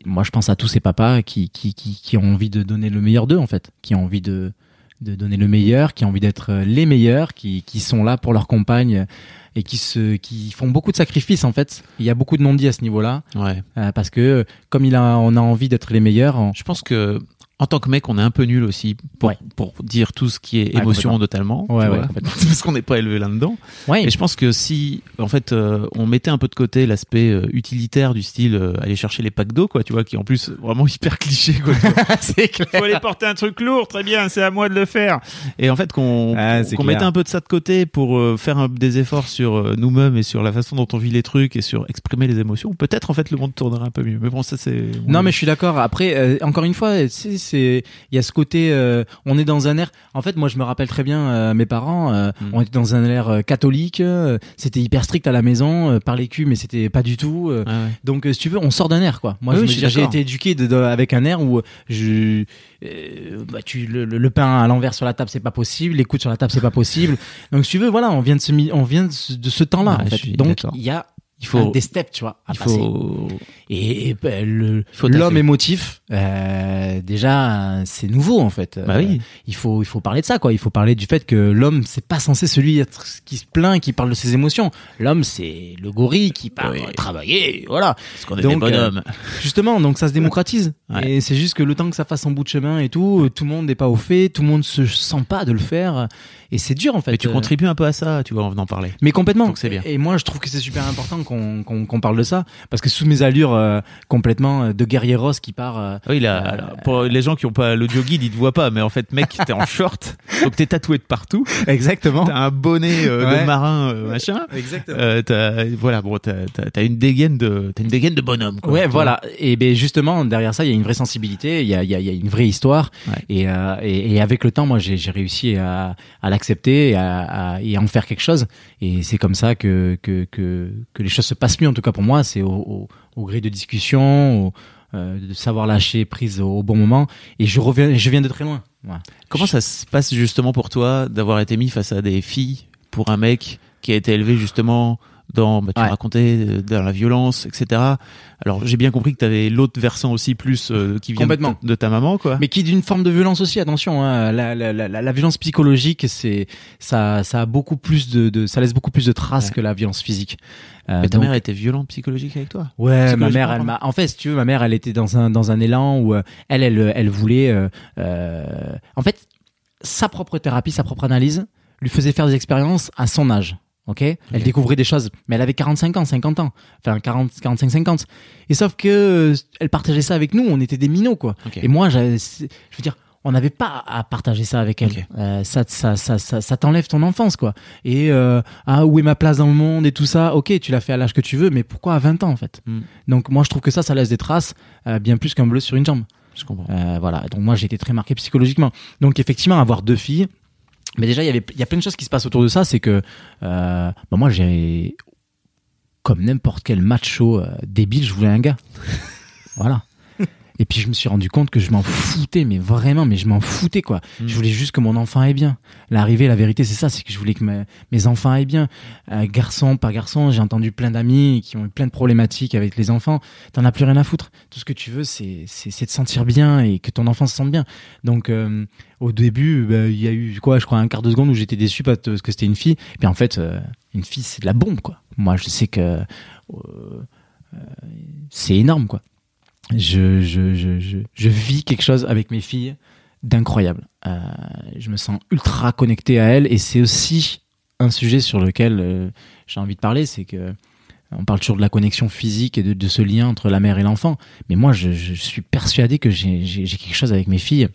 moi, je pense à tous ces papas qui, qui, qui, qui ont envie de donner le meilleur d'eux, en fait. Qui ont envie de, de donner le meilleur, qui ont envie d'être euh, les meilleurs, qui, qui sont là pour leur compagne et qui, se, qui font beaucoup de sacrifices, en fait. Il y a beaucoup de non-dits à ce niveau-là. Ouais. Euh, parce que comme il a, on a envie d'être les meilleurs, on- Je pense que en tant que mec, on est un peu nul aussi pour, Ouais. pour dire tout ce qui est Ouais, émotion notamment. Ouais, tu ouais, vois. parce qu'on n'est pas élevé là-dedans. Ouais. Et je pense que si, en fait, euh, on mettait un peu de côté l'aspect euh, utilitaire du style euh, aller chercher les packs d'eau, quoi, tu vois, qui est en plus vraiment hyper cliché, quoi. c'est clair. Faut aller porter un truc lourd, très bien, c'est à moi de le faire. Et en fait, qu'on Ah, mettait un peu de ça de côté pour euh, faire un- des efforts sur euh, nous-mêmes et sur la façon dont on vit les trucs et sur exprimer les émotions, peut-être en fait le monde tournerait un peu mieux. Mais bon, ça c'est. Non, mais je suis d'accord. Après, euh, encore une fois, c'est, c'est, il y a ce côté, euh, on est dans un air. En fait, moi, je me rappelle très bien, euh, mes parents, euh, Mm. on était dans un air catholique. c'était hyper strict à la maison, par les culs, mais c'était pas du tout. Ouais. Donc, si tu veux, on sort d'un air, quoi. Moi, Oui, je j'ai été éduqué de, de- avec un air où je, bah, tu, le, le- le pain à l'envers sur la table, c'est pas possible. Les coudes sur la table, c'est pas possible. Donc, si tu veux, voilà, on vient de ce, on vient de en fait. suis Donc, il y a Il faut, des steps, tu vois, à il passer. faut. Et, et, le- l'homme émotif, euh, déjà, euh, c'est nouveau en fait. Bah Euh, oui. il faut, il faut parler de ça, quoi. Il faut parler du fait que l'homme, c'est pas censé celui être- qui se plaint, qui parle de ses émotions. L'homme, c'est le gorille qui part Oui. euh, travailler, voilà. Parce qu'on est Donc, des bonhommes. Justement, donc ça se démocratise. Ouais. Et c'est juste que le temps que ça fasse son bout de chemin et tout, euh, tout le monde n'est pas au fait, tout le monde se sent pas de le faire. Et c'est dur en fait. Mais tu Euh, contribues un peu à ça, tu vois, en venant parler. mais complètement. Donc c'est bien. Et moi, je trouve que c'est super important qu'on parle de ça, parce que sous mes allures euh, complètement euh, de guerrieros qui part. euh, Oui, là, alors, pour les gens qui ont pas l'audio guide, ils te voient pas, mais en fait, mec, t'es en short, donc t'es tatoué de partout, Exactement. t'as un bonnet euh, Ouais. de marin, euh, machin. Exactement. Euh, t'as, voilà, bon, t'as, t'as, t'as une dégaine de, t'as une dégaine de bonhomme. Quoi, Ouais, voilà. Et ben justement, derrière ça, il y a une vraie sensibilité, il y a, il y a, y a une vraie histoire. Ouais. Et, euh, et, et avec le temps, moi, j'ai j'ai réussi à, à l'accepter et à, à, et à en faire quelque chose. Et c'est comme ça que, que, que, que les choses se passent mieux, en tout cas pour moi. C'est au, au, au gré de discussion, au, euh, de savoir lâcher prise au, bon moment. Et je reviens, je viens de très loin. Comment ça se passe justement pour toi d'avoir été mis face à des filles pour un mec qui a été élevé justement dans, bah, tu Ouais. racontais, euh, dans la violence, etc. Alors j'ai bien compris que t'avais l'autre versant aussi plus euh, qui vient de, ta- de ta maman, quoi. Mais qui est d'une forme de violence aussi, attention. Hein, la, la, la, la violence psychologique, c'est ça, ça a beaucoup plus de, de ça laisse beaucoup plus de traces Ouais. que la violence physique. Euh, Mais ta donc- mère était violente psychologique avec toi? Ouais, ma mère, elle m'a. En fait, si tu veux, ma mère, elle était dans un dans un élan où euh, elle, elle, elle voulait. euh, euh, en fait, sa propre thérapie, sa propre analyse, lui faisait faire des expériences à son âge. Ok, elle découvrait des choses, mais elle avait 45 ans, 50 ans, enfin 40, 45, 50. Et sauf que euh, elle partageait ça avec nous, on était des minots quoi. Et moi, je veux dire, on n'avait pas à partager ça avec elle. Euh, ça, ça, ça, ça, ça t'enlève ton enfance, quoi. Et euh, ah, où est ma place dans le monde et tout ça? Ok, tu l'as fait à l'âge que tu veux, mais pourquoi à 20 ans en fait? Mm. Donc moi, je trouve que ça, ça laisse des traces bien plus qu'un bleu sur une jambe. Je comprends. Voilà. Donc moi, j'ai été très marqué psychologiquement. Donc effectivement, avoir deux filles. Mais déjà, il y avait, il y a plein de choses qui se passent autour de ça. C'est que euh, bah, moi, j'ai comme n'importe quel macho euh, débile, je voulais un gars. voilà. Et puis je me suis rendu compte que je m'en foutais, mais vraiment, mais je m'en foutais quoi. Je voulais juste que mon enfant aille bien. L'arrivée, la vérité, c'est ça, c'est que je voulais que mes, mes enfants aillent bien. Euh, garçon, pas garçon, j'ai entendu plein d'amis qui ont eu plein de problématiques avec les enfants. T'en as plus rien à foutre. Tout ce que tu veux, c'est c'est c'est de sentir bien et que ton enfant se sente bien. Donc euh, au début, bah, il y a eu quoi, je crois un quart de seconde où j'étais déçu parce que c'était une fille. Et puis en fait, euh, une fille, c'est de la bombe quoi. Moi, je sais que euh, euh, c'est énorme quoi je, je, je, je, vis quelque chose avec mes filles d'incroyable. Euh, je me sens ultra connecté à elles et c'est aussi un sujet sur lequel euh, j'ai envie de parler, c'est que on parle toujours de la connexion physique et de, ce lien entre la mère et l'enfant, mais moi je, suis persuadé que j'ai quelque chose avec mes filles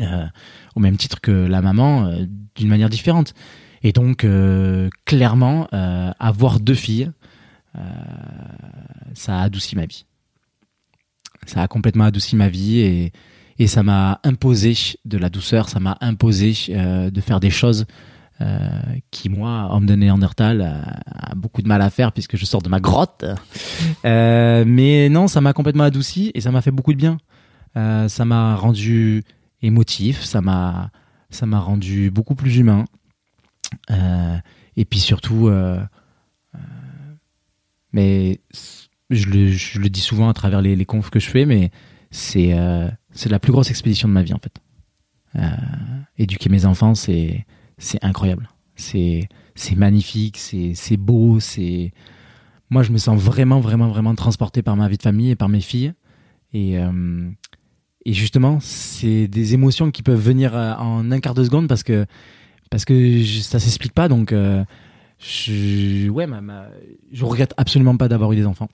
euh, au même titre que la maman, euh, d'une manière différente. Et donc euh, clairement, euh, avoir deux filles, euh, ça a adouci ma vie ça a complètement adouci ma vie et, et ça m'a imposé de la douceur, ça m'a imposé euh, de faire des choses euh, qui, moi, homme de Néandertal, a, a beaucoup de mal à faire puisque je sors de ma grotte. Euh, mais non, ça m'a complètement adouci et ça m'a fait beaucoup de bien. Ça m'a rendu émotif, ça m'a ça m'a rendu beaucoup plus humain. Et puis surtout, mais je le, je le dis souvent à travers les, les confs que je fais, mais c'est euh, la plus grosse expédition de ma vie en fait. Euh, éduquer mes enfants, c'est incroyable. C'est magnifique, c'est c'est beau, c'est moi je me sens vraiment vraiment vraiment transporté par ma vie de famille et par mes filles et euh, et justement, c'est des émotions qui peuvent venir euh, en un quart de seconde parce que parce que je- ça s'explique pas. Donc, euh, je, ouais, ma, ma- je regrette absolument pas d'avoir eu des enfants.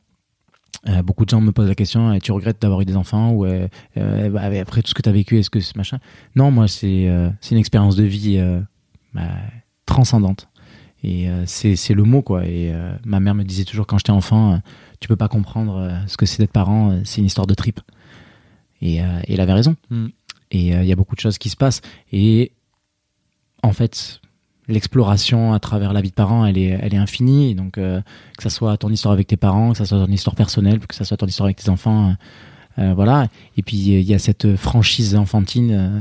Euh, beaucoup de gens me posent la question eh, tu regrettes d'avoir eu des enfants ou euh, euh, bah, après tout ce que tu as vécu est-ce que c'est machin? Non moi c'est euh, c'est une expérience de vie euh, bah, transcendante. Et euh, c'est c'est le mot quoi. Et euh, ma mère me disait toujours quand j'étais enfant tu peux pas comprendre ce que c'est d'être parent c'est une histoire de trip. Et, euh, et elle avait raison. Mm. et euh, il y a beaucoup de choses qui se passent. Et en fait l'exploration à travers la vie de parent elle est elle est infinie. Et donc euh, que ça soit ton histoire avec tes parents que ça soit ton histoire personnelle que ça soit ton histoire avec tes enfants euh, euh, voilà. Et puis il y a cette franchise enfantine euh,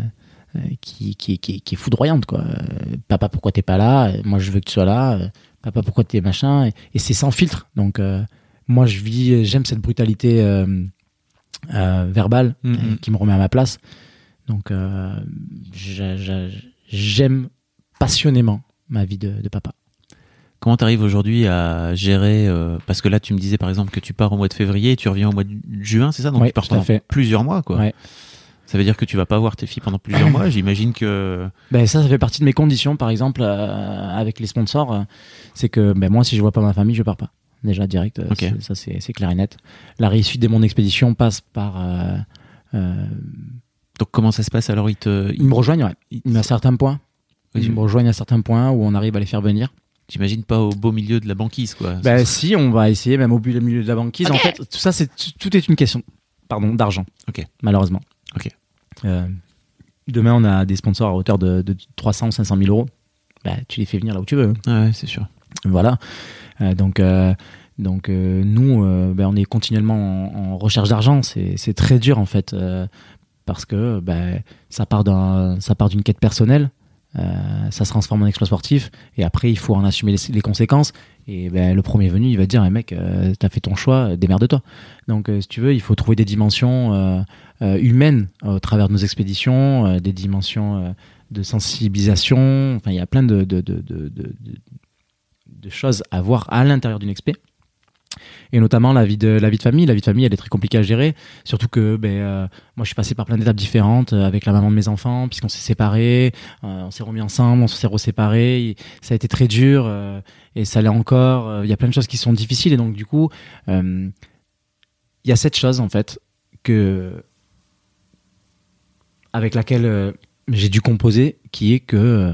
euh, qui, qui, qui, qui est foudroyante quoi. Euh, papa pourquoi t'es pas là? Moi je veux que tu sois là. Papa pourquoi t'es machin? Et, et c'est sans filtre. Donc euh, moi je vis j'aime cette brutalité euh, euh, verbale Mhm. euh, qui me remet à ma place. Donc euh, j'a- j'a- j'aime passionnément ma vie de, de papa Comment tu arrives aujourd'hui à gérer euh, Parce que là, tu me disais par exemple que tu pars au mois de février et tu reviens au mois de juin, c'est ça? Donc Ouais, tu pars pendant fait. plusieurs mois, quoi. Ouais. Ça veut dire que tu vas pas voir tes filles pendant plusieurs mois. J'imagine que. Ben ça, ça fait partie de mes conditions, par exemple, euh, avec les sponsors. euh, c'est que ben, moi, si je vois pas ma famille, je pars pas. Déjà, direct. euh, Ça, c'est clair et net. La réussite de mon expédition passe par. Donc comment ça se passe? Alors ils te. ils me rejoignent, ouais. Ils- à certains points. Oui, Ils me rejoignent à certains points où on arrive à les faire venir. J'imagine pas au beau milieu de la banquise, quoi. Ben si, on va essayer, même au milieu de la banquise. En fait, tout ça, c'est tout est une question, pardon, d'argent. Ok. Malheureusement. Ok. Euh, demain, on a des sponsors à hauteur de, de 300 ou 500 000 euros. Ben, tu les fais venir là où tu veux. hein. Ah ouais, c'est sûr. Voilà. Euh, donc, euh, donc euh, nous, euh, ben, on est continuellement en, en recherche d'argent. C'est c'est très dur en fait euh, parce que ben, ça part d'un, ça part d'une quête personnelle. Euh, ça se transforme en exploit sportif et après il faut en assumer les, conséquences. Et ben, le premier venu il va dire eh, mec euh, t'as fait ton choix démerde-toi. Donc euh, si tu veux il faut trouver des dimensions euh, euh, humaines au travers de nos expéditions euh, des dimensions euh, de sensibilisation. Enfin il y a plein de, de, de- de- de choses à voir à l'intérieur d'une expé et notamment la vie de la vie de famille. La vie de famille elle est très compliquée à gérer. Surtout que ben euh, moi je suis passé par plein d'étapes différentes euh, avec la maman de mes enfants puisqu'on s'est séparés euh, on s'est remis ensemble on s'est reséparés. Ça a été très dur et ça l'est encore. Il y a plein de choses qui sont difficiles et donc du coup il y a cette chose en fait que avec laquelle j'ai dû composer qui est que euh,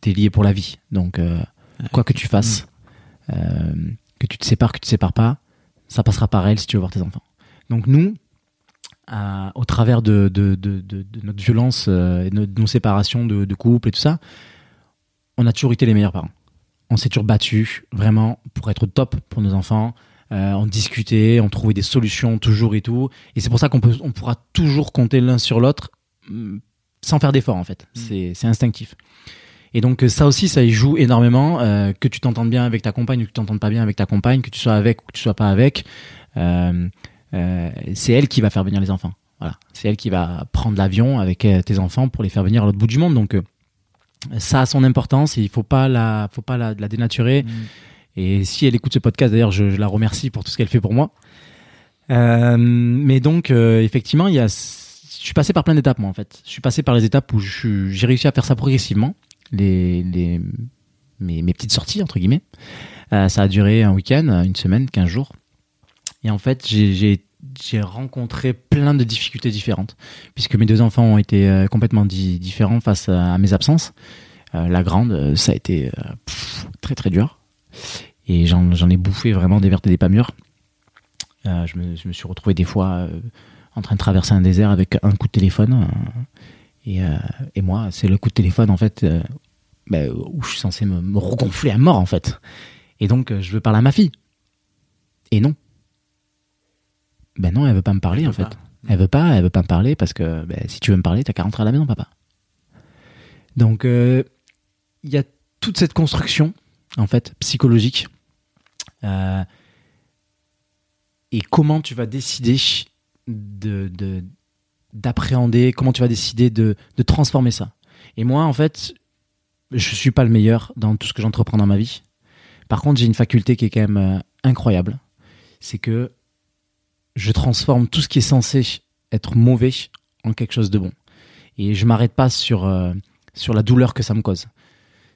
t'es lié pour la vie. Donc quoi que tu fasses euh, que tu te sépares, que tu te sépares pas, ça passera par elle si tu veux voir tes enfants. Donc nous, à- au travers de, de, de, de- de notre violence, euh, et de nos séparations de, couple et tout ça, on a toujours été les meilleurs parents. On s'est toujours battus, vraiment, pour être au top pour nos enfants. Euh, on discutait, on trouvait des solutions toujours et tout. Et c'est pour ça qu'on peut, on pourra toujours compter l'un sur l'autre hum, sans faire d'effort en fait. C'est, c'est instinctif. Et donc euh, ça aussi, ça y joue énormément. euh, que tu t'entendes bien avec ta compagne ou que tu t'entendes pas bien avec ta compagne, que tu sois avec ou que tu sois pas avec, euh, euh, c'est elle qui va faire venir les enfants. Voilà, c'est elle qui va prendre l'avion avec tes enfants pour les faire venir à l'autre bout du monde. Donc ça a son importance et il faut pas la, faut pas la, la dénaturer. Et si elle écoute ce podcast, d'ailleurs, je, je la remercie pour tout ce qu'elle fait pour moi. Mais donc, effectivement, il y a, je suis passé par plein d'étapes, moi, en fait. Je suis passé par les étapes où j'ai réussi à faire ça progressivement, les, mes, petites sorties, entre guillemets. Euh, ça a duré un week-end, une semaine, 15 jours. Et en fait, j'ai- rencontré plein de difficultés différentes, puisque mes deux enfants ont été euh, complètement di- différents face à, mes absences. Euh, la grande, ça a été très très dur. Et j'en ai bouffé vraiment des vertes et des pas mûres. Je, me, je me suis retrouvé des fois en train de traverser un désert avec un coup de téléphone. Euh, et, euh, et moi, c'est le coup de téléphone, en fait, euh, bah, où je suis censé me, me regonfler à mort, en fait. Et donc, euh, je veux parler à ma fille. Et non. Ben non, elle veut pas me parler, en fait. Elle veut pas, elle veut pas me parler parce que ben, si tu veux me parler, t'as qu'à rentrer à la maison, papa. Donc, euh, il y a toute cette construction, en fait, psychologique. Euh, et comment tu vas décider de, de- d'appréhender, comment tu vas décider de, de transformer ça. Et moi, en fait, je suis pas le meilleur dans tout ce que j'entreprends dans ma vie. Par contre, j'ai une faculté qui est quand même euh, incroyable. C'est que je transforme tout ce qui est censé être mauvais en quelque chose de bon. Et je m'arrête pas sur, euh, sur la douleur que ça me cause.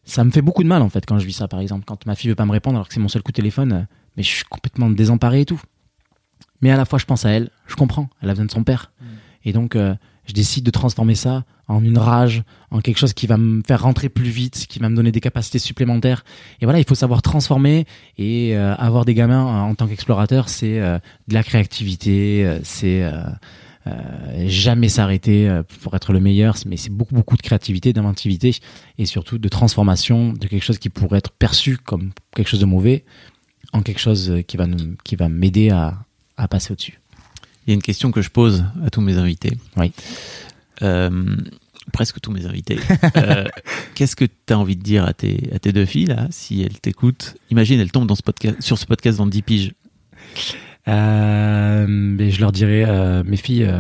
Ça me fait beaucoup de mal en fait quand je vis ça par exemple. Quand ma fille veut pas me répondre alors que c'est mon seul coup de téléphone, euh, mais je suis complètement désemparé et tout. Mais à la fois je pense à elle, je comprends, elle a besoin de son père. Et donc euh, je décide de transformer ça en une rage, en quelque chose qui va me faire rentrer plus vite, qui va me donner des capacités supplémentaires. Et voilà, il faut savoir transformer et euh, avoir des gamins en tant qu'explorateur, c'est euh, de la créativité, euh, c'est euh, euh, jamais s'arrêter euh, pour être le meilleur, mais c'est beaucoup beaucoup de créativité, d'inventivité et surtout de transformation de quelque chose qui pourrait être perçu comme quelque chose de mauvais en quelque chose qui va nous, qui va m'aider à, à passer au-dessus. Il y a une question que je pose à tous mes invités. Oui. Euh, presque tous mes invités. Euh, Qu'est-ce que tu as envie de dire à tes, à tes deux filles, là, si elles t'écoutent? Imagine, elles tombent dans ce podcast, sur ce podcast dans 10 piges. Euh, mais je leur dirais, mes filles,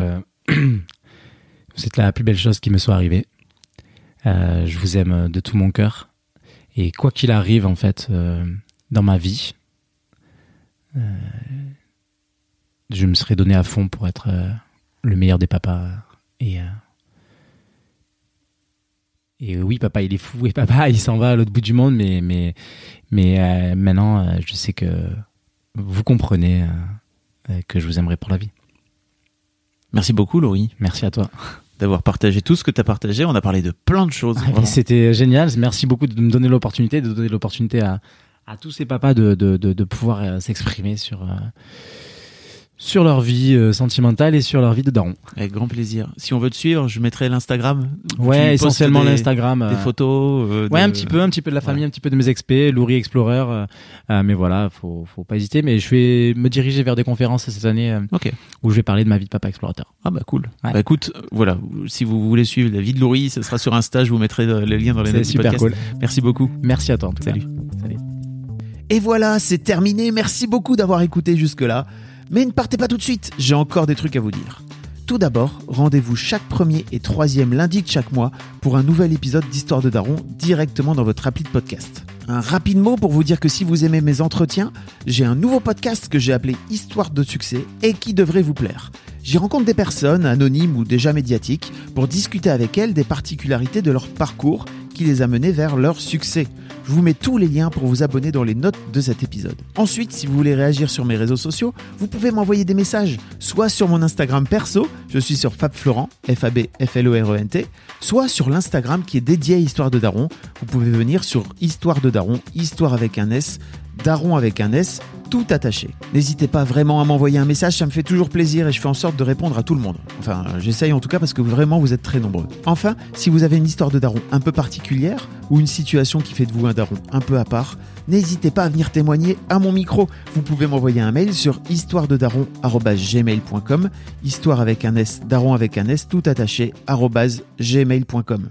êtes la plus belle chose qui me soit arrivée. Je vous aime de tout mon cœur. Et quoi qu'il arrive, en fait, dans ma vie, je me serais donné à fond pour être euh, le meilleur des papas. Et, euh, et oui, papa, il est fou. Et papa, il s'en va à l'autre bout du monde. Mais, mais, mais euh, maintenant, je sais que vous comprenez que je vous aimerai pour la vie. Merci beaucoup, Laurie, Merci à toi. d'avoir partagé tout ce que tu as partagé. On a parlé de plein de choses. Ah. C'était génial. Merci beaucoup de me donner l'opportunité, de donner l'opportunité à, à tous ces papas de, de, de, de pouvoir s'exprimer sur, sur leur vie euh, sentimentale et sur leur vie de daron. Avec grand plaisir. Si on veut te suivre, je mettrai l'Instagram. Ouais, essentiellement l'Instagram. Des euh, photos. euh, Ouais, de- un petit peu, un petit peu de la famille, un petit peu de mes expés, Louri Explorer. euh, mais voilà, faut, faut pas hésiter. Mais je vais me diriger vers des conférences cette année euh, où je vais parler de ma vie de papa explorateur. Ah bah cool. Ouais. Bah écoute, voilà, si vous voulez suivre la vie de Laurie, ce sera sur Insta, je vous mettrai le lien dans les C'est notes du super podcast. cool. Merci beaucoup. Merci à toi. en tout cas. Salut. Salut. Et voilà, c'est terminé. Merci beaucoup d'avoir écouté jusque-là. Mais ne partez pas tout de suite, j'ai encore des trucs à vous dire. Tout d'abord, rendez-vous chaque premier et troisième lundi de chaque mois pour un nouvel épisode d'Histoire de Daron directement dans votre appli de podcast. Un rapide mot pour vous dire que si vous aimez mes entretiens, j'ai un nouveau podcast que j'ai appelé Histoire de succès et qui devrait vous plaire. J'y rencontre des personnes, anonymes ou déjà médiatiques, pour discuter avec elles des particularités de leur parcours qui les a menés vers leur succès. Je vous mets tous les liens pour vous abonner dans les notes de cet épisode. Ensuite, si vous voulez réagir sur mes réseaux sociaux, vous pouvez m'envoyer des messages, soit sur mon Instagram perso, je suis sur FabFlorent, F-A-B-F-L-O-R-E-N-T, soit sur l'Instagram qui est dédié à Histoire de Daron. Vous pouvez venir sur Histoire de Daron, Histoire avec un S, Daron avec un S, tout attaché. N'hésitez pas vraiment à m'envoyer un message, ça me fait toujours plaisir et je fais en sorte de répondre à tout le monde. Enfin, j'essaye en tout cas parce que vraiment vous êtes très nombreux. Enfin, si vous avez une histoire de daron un peu particulière ou une situation qui fait de vous un daron un peu à part, n'hésitez pas à venir témoigner à mon micro. Vous pouvez m'envoyer un mail sur histoirededaron@gmail.com, histoire avec un S, daron avec un S, tout attaché gmail.com.